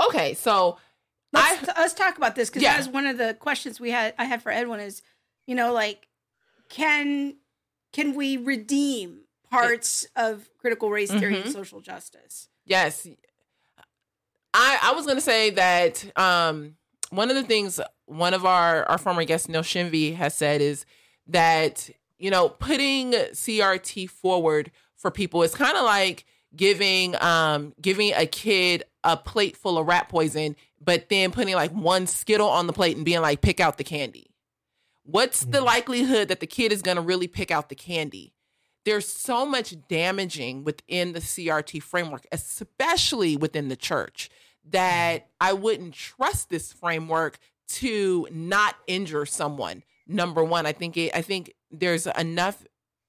okay, so Let's, let's talk about this because Yeah. that was one of the questions we had. I had for Edwin is, you know, like, can can we redeem parts of critical race theory and Mhm. social justice? Yes. I I was gonna say that um one of the things one of our our former guest Neil Shenvi has said is that you know putting CRT forward for people is kind of like giving um giving a kid a plate full of rat poison but then putting like one skittle on the plate and being like pick out the candy what's the Mhm. likelihood that the kid is going to really pick out the candy there's so much damaging within the CRT framework, especially within the church, that I wouldn't trust this framework to not injure someone. Number one, I think it, I think there's enough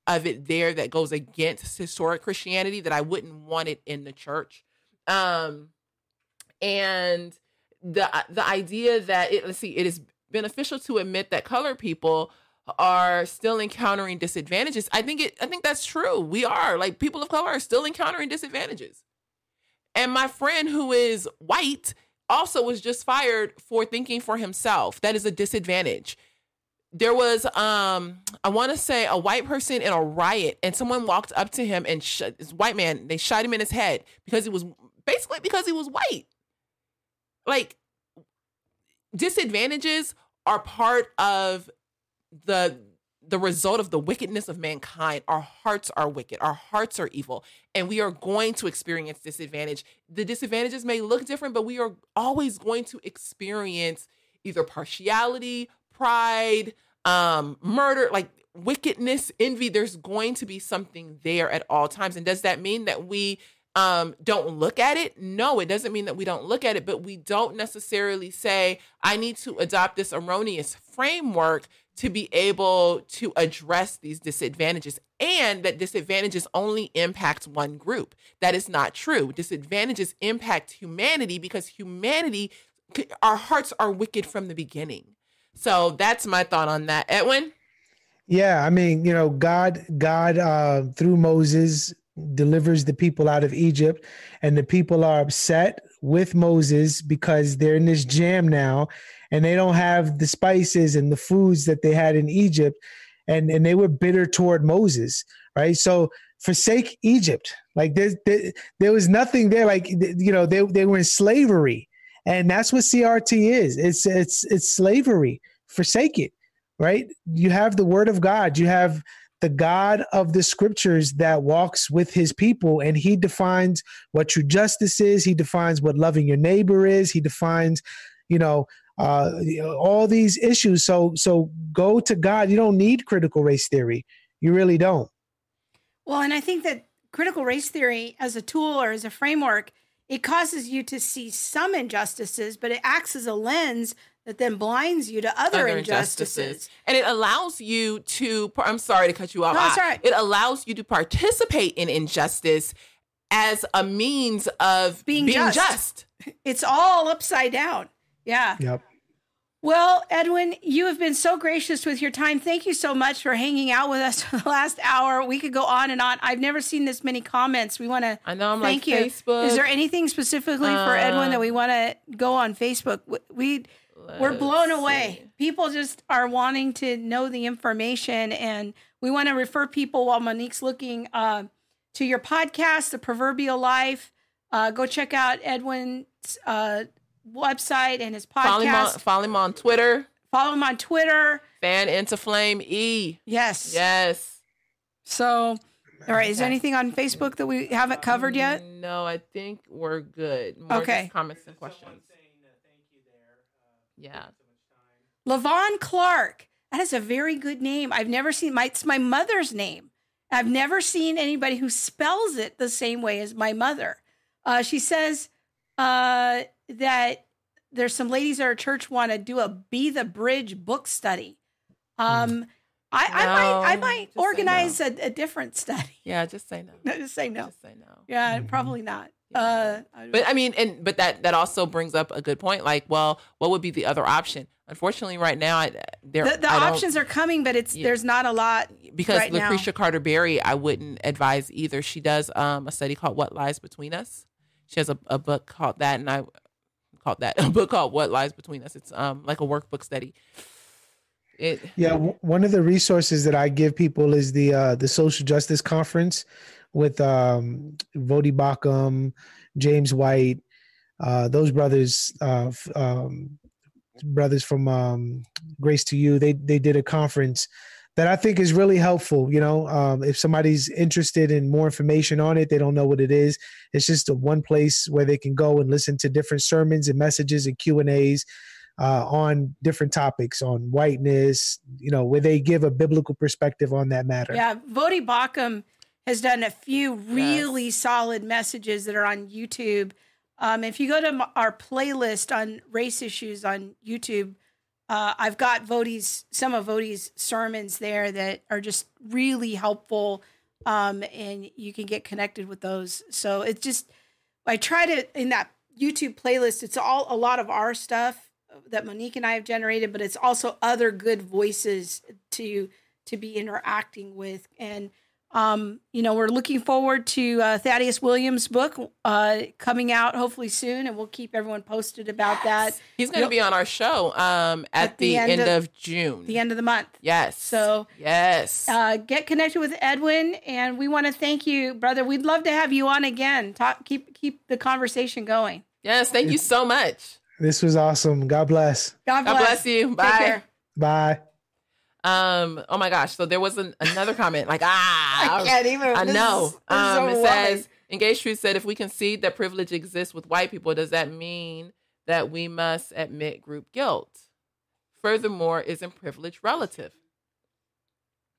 of it there that goes against historic Christianity that I wouldn't want it in the church. Um, and the the idea that it let's see, it is beneficial to admit that colored people are still encountering disadvantages. I think it I think that's true. We are like people of color are still encountering disadvantages. And my friend who is white also was just fired for thinking for himself. That is a disadvantage. There was um I want to say a white person in a riot and someone walked up to him and sh- this white man they shot him in his head because he was basically because he was white. Like disadvantages are part of the the result of the wickedness of mankind. Our hearts are wicked. Our hearts are evil. And we are going to experience disadvantage. The disadvantages may look different but we are always going to experience either partiality pride um murder like wickedness envy. There's going to be something there at all times. And does that mean that we um, don't look at it. No, it doesn't mean that we don't look at it, but we don't necessarily say, I need to adopt this erroneous framework to be able to address these disadvantages and that disadvantages only impact one group. That is not true. Disadvantages impact humanity because humanity, our hearts are wicked from the beginning. So that's my thought on that. Edwin? Yeah, I mean, you know, God, God, uh, through Moses, delivers the people out of Egypt, and the people are upset with Moses because they're in this jam now, and they don't have the spices and the foods that they had in Egypt, and and they were bitter toward Moses, right? So forsake Egypt, like there, there, was nothing there, like you know, they they were in slavery, and that's what CRT is. It's it's it's slavery. Forsake it right? You have the word of God, you have the God of the scriptures that walks with his people, and he defines what true justice is, he defines what loving your neighbor is, he defines, you know, uh, all these issues. So, so go to God. You don't need critical race theory. You really don't. Well, and I think that critical race theory as a tool or as a framework, it causes you to see some injustices, but it acts as a lens that then blinds you to other, other injustices. injustices. And it allows you to, I'm sorry to cut you off. No, that's right. It allows you to participate in injustice as a means of being, being just. just. It's all upside down. Yeah. Yep. Well, Edwin, you have been so gracious with your time. Thank you so much for hanging out with us for the last hour. We could go on and on. I've never seen this many comments. We want to I know I'm thank like you. Facebook. Is there anything specifically uh, for Edwin that we want to go on Facebook? We we're blown away. People just are wanting to know the information, and we want to refer people while Monique's looking uh, to your podcast, The Proverbial Life. Uh, go check out Edwin's uh, website and his podcast. Follow him, on, follow him on Twitter. Follow him on Twitter. Fan into Flame E. Yes. Yes. So, all right. Is there anything on Facebook that we haven't covered yet? No, I think we're good. More okay. comments and questions. Yeah. Lavon Clark. That is a very good name. I've never seen my it's my mother's name. I've never seen anybody who spells it the same way as my mother. Uh, she says uh, that there's some ladies at our church want to do a Be the Bridge book study. Um, mm. I, no, I, might I might organize no. a, a, different study. Yeah, just say no. no just say no. Just say no. Yeah, mm-hmm. probably not. Uh, but I mean, and but that that also brings up a good point. Like, well, what would be the other option? Unfortunately, right now, I, there the, the I options are coming, but it's yeah. there's not a lot because right Lucretia. Carter Berry, I wouldn't advise either. She does um, a study called "What Lies Between Us." She has a, a book called that, and I called that a book called "What Lies Between Us." It's um like a workbook study. It, yeah, w- one of the resources that I give people is the uh, the social justice conference with um, Voddie Baucham, James White, uh, those brothers, uh, um, brothers from um, Grace to You. They they did a conference that I think is really helpful. You know, um, if somebody's interested in more information on it, they don't know what it is. It's just a one place where they can go and listen to different sermons and messages and Q and A's. Uh, on different topics on whiteness, you know, where they give a biblical perspective on that matter. Yeah, Voddie Baucham has done a few really yes. solid messages that are on YouTube. Um, if you go to our playlist on race issues on YouTube, uh, I've got Voddie's some of Voddie's sermons there that are just really helpful, um, and you can get connected with those. So it's just I try to in that YouTube playlist. It's all a lot of our stuff that Monique and I have generated, but it's also other good voices to to be interacting with and um, you know, we're looking forward to uh, Thaddeus Williams' book uh, coming out hopefully soon, and we'll keep everyone posted about yes. that. He's going to be on our show um, at, at the, the, end, end of, of, June, the end of the month. Yes. So yes, uh, get connected with Edwin, and we want to thank you, brother. We'd love to have you on again. Talk, keep keep the conversation going. Yes, thank you so much. This was awesome. God bless. God bless, God bless you. Bye. Bye. Um. Oh my gosh. So there was an, another comment like ah. I can't even. I know. Is, um. So it says engaged truth said if we concede that privilege exists with white people, does that mean that we must admit group guilt? Furthermore, isn't privilege relative?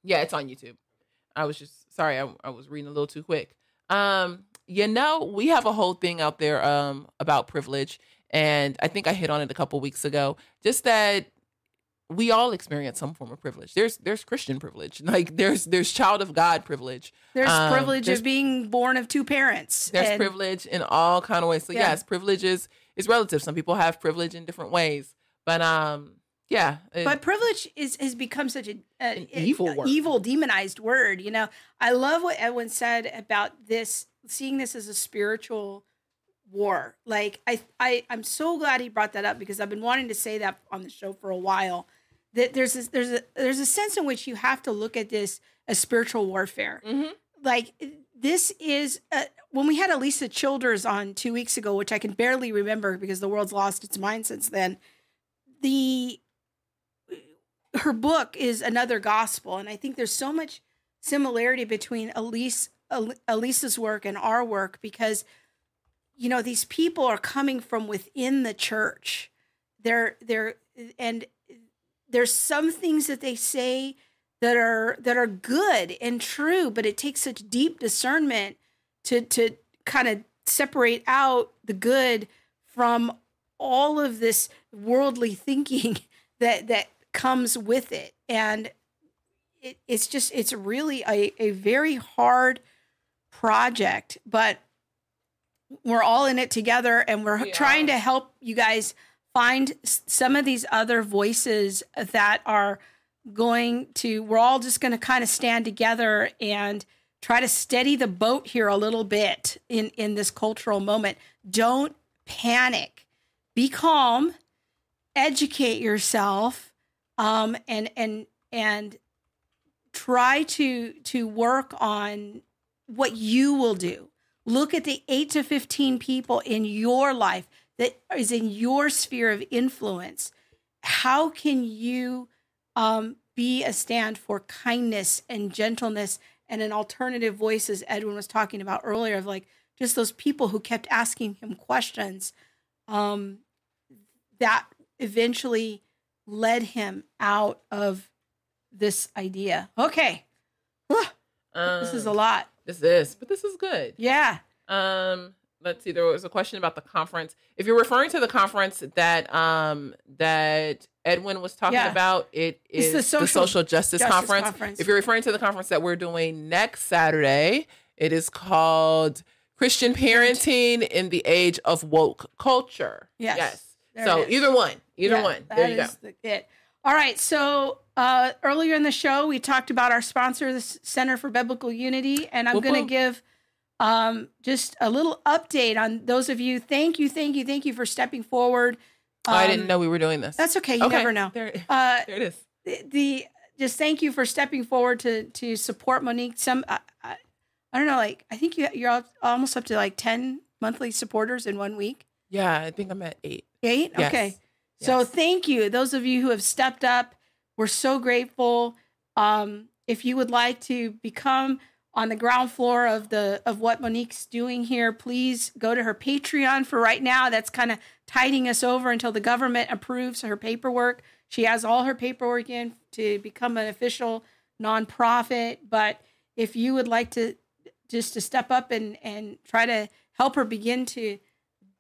Yeah, it's on YouTube. I was just sorry. I, I was reading a little too quick. Um. you know, we have a whole thing out there um, about privilege. And I think I hit on it a couple weeks ago. Just that we all experience some form of privilege. There's there's Christian privilege, like there's there's child of God privilege. There's Um, privilege there's- of being born of two parents. There's and- privilege in all kind of ways. So Yeah. yes, privilege is is relative. Some people have privilege in different ways, but um, yeah. it- But privilege is has become such a, a- An evil a- word. evil demonized word. You know, I love what Edwin said about this, seeing this as a spiritual war. Like I, I, I'm so glad he brought that up because I've been wanting to say that on the show for a while. That there's this, there's a there's a sense in which you have to look at this as spiritual warfare. Mhm. Like this is uh, when we had Alisa Childers on two weeks ago, which I can barely remember because the world's lost its mind since then. The her book is another gospel, and I think there's so much similarity between Elise El- Alisa's work and our work because you know these people are coming from within the church. They're they're and there's some things that they say that are that are good and true, but it takes such deep discernment to to kind of separate out the good from all of this worldly thinking that that comes with it and it, it's just it's really a, a very hard project but we're all in it together and we're We trying are. to help you guys find some of these other voices that are going to we're all just going to kind of stand together and try to steady the boat here a little bit in in this cultural moment. Don't panic. Be calm. Educate yourself um and and and try to to work on what you will do look at the 8 to 15 people in your life that is in your sphere of influence. How can you um, be a stand for kindness and gentleness and an alternative voice as edwin was talking about earlier of like just those people who kept asking him questions um, that eventually led him out of this idea. Okay. Whew, this is a Um, lot This is, but this is good. yeah Um, let's see. There was a question about the conference. If you're referring to the conference that um that Edwin was talking Yeah. about, It's is the the social social, justice, justice conference. conference. If you're referring to the conference that we're doing next Saturday, it is called Christian Parenting in the Age of Woke Culture. Yes. Yes. There so either one, either Yeah, one. There you go. the- it. All right. So uh, earlier in the show, we talked about our sponsor, the Center for Biblical Unity, and I'm going to give um, just a little update on those of you. Thank you, thank you, thank you for stepping forward. Oh, I Um, didn't know we were doing this. That's okay. You okay. never know. There, Uh, there it is. the, the just thank you for stepping forward to to support Monique. Some I, I, I don't know, like I think you you're al- almost up to like ten monthly supporters in one week. Yeah, I think I'm at eight. Eight? Yes. Okay. So thank you. Those of you who have stepped up, we're so grateful. Um, if you would like to become on the ground floor of the of what Monique's doing here, please go to her Patreon for right now. That's kind of tiding us over until the government approves her paperwork. She has all her paperwork in to become an official nonprofit. But if you would like to just to step up and and try to help her begin to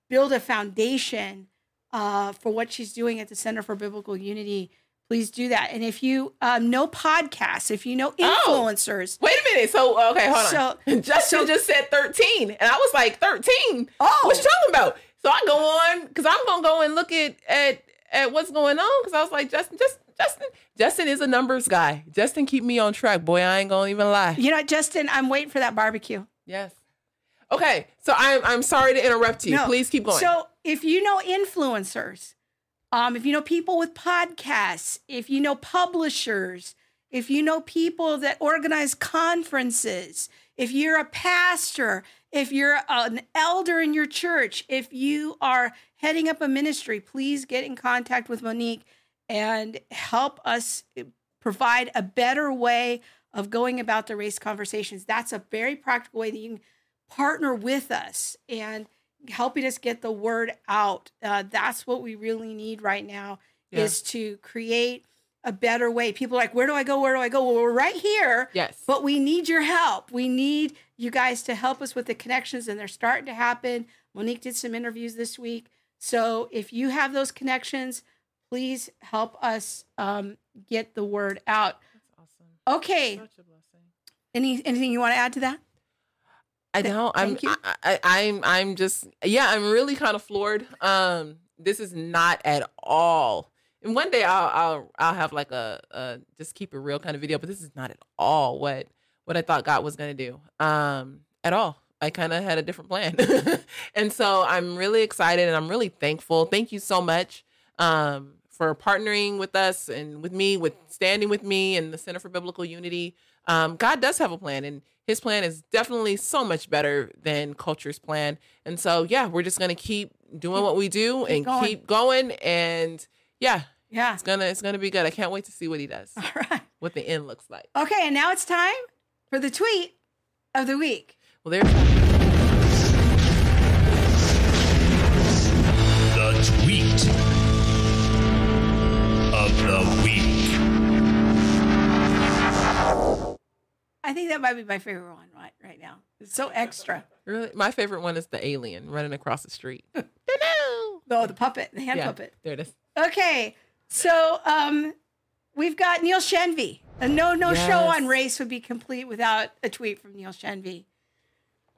build a foundation uh, for what she's doing at the Center for Biblical Unity, please do that. And if you um, know podcasts, if you know Oh. influencers, Wait a minute. So okay, hold So- on. Justin so- just said thirteen, and I was like thirteen. Oh. what you talking about? So I go on because I'm gonna go and look at at at what's going on because I was like Justin, just Justin, Justin is a numbers guy. Justin keep me on track, boy. I ain't gonna even lie. you know, Justin, I'm waiting for that barbecue. Yes. Okay, so I'm I'm sorry to interrupt you. No. Please keep going. So if you know influencers, um, if you know people with podcasts, if you know publishers, if you know people that organize conferences, if you're a pastor, if you're an elder in your church, if you are heading up a ministry, please get in contact with Monique and help us provide a better way of going about the race conversations. That's a very practical way that you can partner with us and helping us get the word out. Uh, that's what we really need right now Yeah. is to create a better way. People are like, where do I go? Where do I go? Well, we're right here. Yes. But we need your help. We need you guys to help us with the connections, and they're starting to happen. Monique did some interviews this week. So if you have those connections, please help us um, get the word out. That's awesome. Okay. Such a blessing. Any anything you want to add to that? I don't. I'm. thank you. I, I, I'm. I'm just. Yeah. I'm really kind of floored. Um. This is not at all. And one day I'll. I'll. I'll have like a. a just keep it real kind of video. But this is not at all what what I thought God was gonna do. Um. At all. I kind of had a different plan. and so I'm really excited and I'm really thankful. Thank you so much. Um. For partnering with us and with me, with standing with me and the Center for Biblical Unity. Um, God does have a plan, and His plan is definitely so much better than culture's plan. And so, yeah, we're just gonna keep doing what we do and going. keep going. And yeah, Yeah. it's gonna it's gonna be good. I can't wait to see what He does, All right. what the end looks like. Okay, and now it's time for the tweet of the week. Well, there's I think that might be my favorite one right right now. It's so extra. really my favorite one is the alien running across the street. Oh, the puppet, the hand yeah, puppet. there it is. Okay, so um, we've got Neil Shenvi. A no no show on race would be complete without a tweet from Neil Shenvi.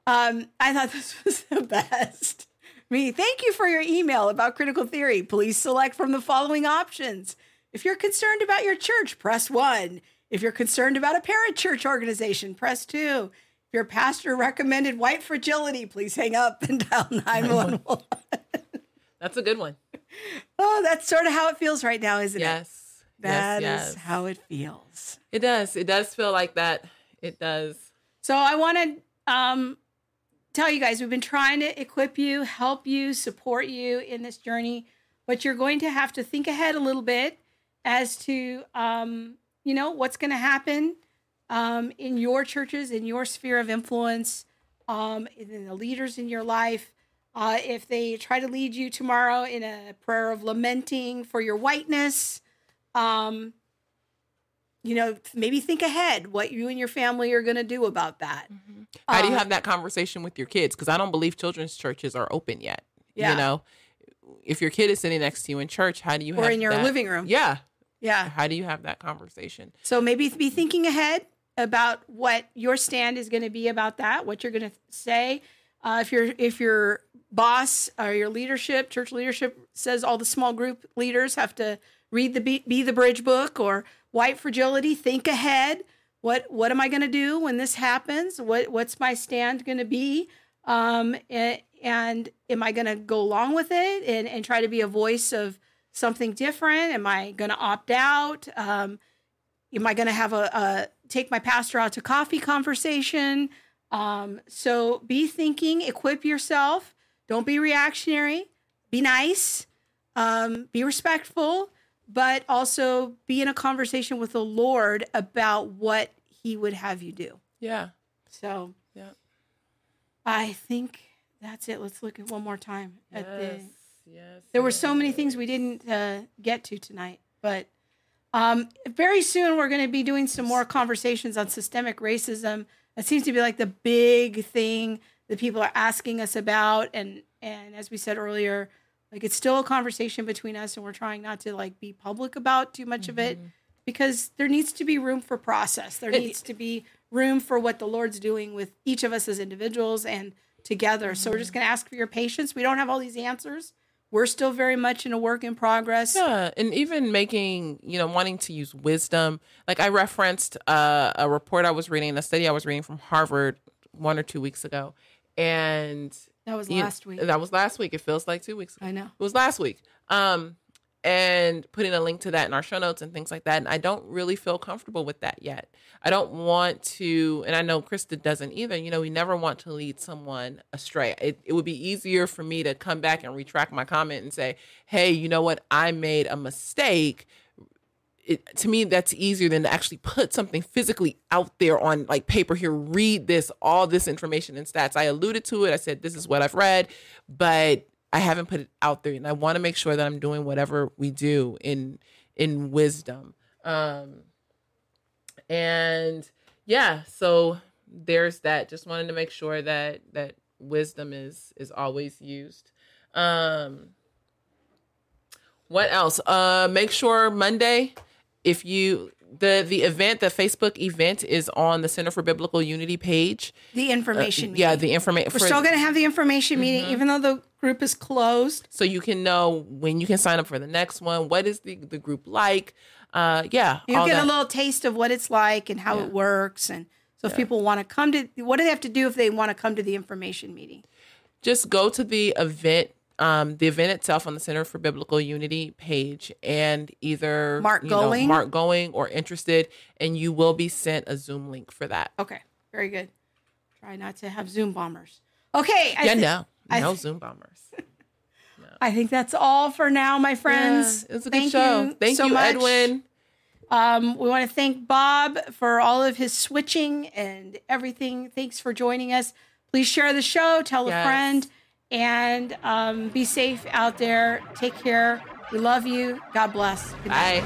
Um, I thought this was the best. Me, thank you for your email about critical theory. Please select from the following options. If you're concerned about your church, press one. If you're concerned about a parachurch organization, press two. If your pastor recommended white fragility, please hang up and dial 911. That's a good one. oh, that's sort of how it feels right now, isn't it? Yes. That is yes, yes. how it feels. it does. It does feel like that. It does. So I want to um, tell you guys we've been trying to equip you, help you, support you in this journey, but you're going to have to think ahead a little bit as to um, you know what's going to happen um, in your churches, in your sphere of influence, um, in the leaders in your life. Uh, if they try to lead you tomorrow in a prayer of lamenting for your whiteness, um, you know, maybe think ahead what you and your family are going to do about that. How do you Uh, have that conversation with your kids? Because I don't believe children's churches are open yet. Yeah. You know, if your kid is sitting next to you in church, how do you Or in your that- living room. Yeah. Yeah. How do you have that conversation? So maybe be thinking ahead about what your stand is going to be about that, what you're going to say. Uh, if your if your boss or your leadership, church leadership says all the small group leaders have to read the Be, be the Bridge book or White Fragility, think ahead. What what am I going to do when this happens? What what's my stand going to be? Um, and, and am I going to go along with it and, and try to be a voice of something different? Am I going to opt out? Um, am I going to have a, a take my pastor out to coffee conversation? Um, so be thinking, equip yourself. Don't be reactionary. Be nice. Um, be respectful, but also be in a conversation with the Lord about what He would have you do. Yeah. So Yeah. I think that's it. Let's look at one more time at the Yes. There were so many things we didn't uh, get to tonight, but um, very soon we're going to be doing some more conversations on systemic racism. It seems to be like the big thing that people are asking us about, and and as we said earlier, like it's still a conversation between us, and we're trying not to like be public about too much of it because there needs to be room for process. There needs to be room for what the Lord's doing with each of us as individuals and together. So we're just going to ask for your patience. We don't have all these answers. We're still very much in a work in progress. Yeah, and even making, you know, wanting to use wisdom. Like I referenced uh, a report I was reading, a study I was reading from Harvard one or two weeks ago, and That was last week. That was last week. It feels like two weeks ago. I know. It was last week. Um, and putting a link to that in our show notes and things like that. And I don't really feel comfortable with that yet. I don't want to, and I know Krista doesn't either. You know, we never want to lead someone astray. It, it would be easier for me to come back and retract my comment and say, hey, you know what? I made a mistake. It, to me, that's easier than to actually put something physically out there on like paper. Here, read this, all this information and stats. I alluded to it. I said, this is what I've read, but I haven't put it out there, and I want to make sure that I'm doing whatever we do in in wisdom. Um, and yeah, so there's that. Just wanted to make sure that that wisdom is is always used. Um, what else? Uh, make sure Monday, if you the the event, the Facebook event is on the Center for Biblical Unity page. The information. Yeah, meeting. the information. We're still going to have the information meeting, Mm-hmm. even though the group is closed. so you can know when you can sign up for the next one. What is the the group like? Uh, yeah, You get that. a little taste of what it's like and how it works, and so if people want to come to, what do they have to do if they want to come to the information meeting? just go to the event um, the event itself on the Center for Biblical Unity page and either Mark you know, going? mark going or interested, and you will be sent a Zoom link for that. Okay, very good. Try not to have Zoom bombers. Okay, I yeah, thi- no, I no thi- Zoom bombers. I think that's all for now, my friends. Yeah, it was a good Thank show. You Thank so you, much. Edwin. Um, we want to thank Bob for all of his switching and everything. Thanks for joining us. Please share the show, tell a friend, and um, be safe out there. Take care. We love you. God bless. Good night. Bye.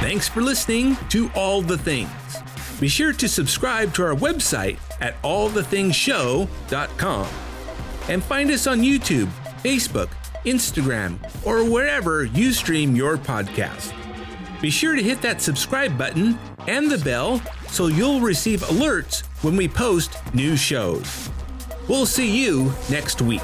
Thanks for listening to All the Things. Be sure to subscribe to our website at allthingsshow.com and find us on YouTube, Facebook, Instagram, or wherever you stream your podcast. Be sure to hit that subscribe button and the bell so you'll receive alerts when we post new shows. We'll see you next week.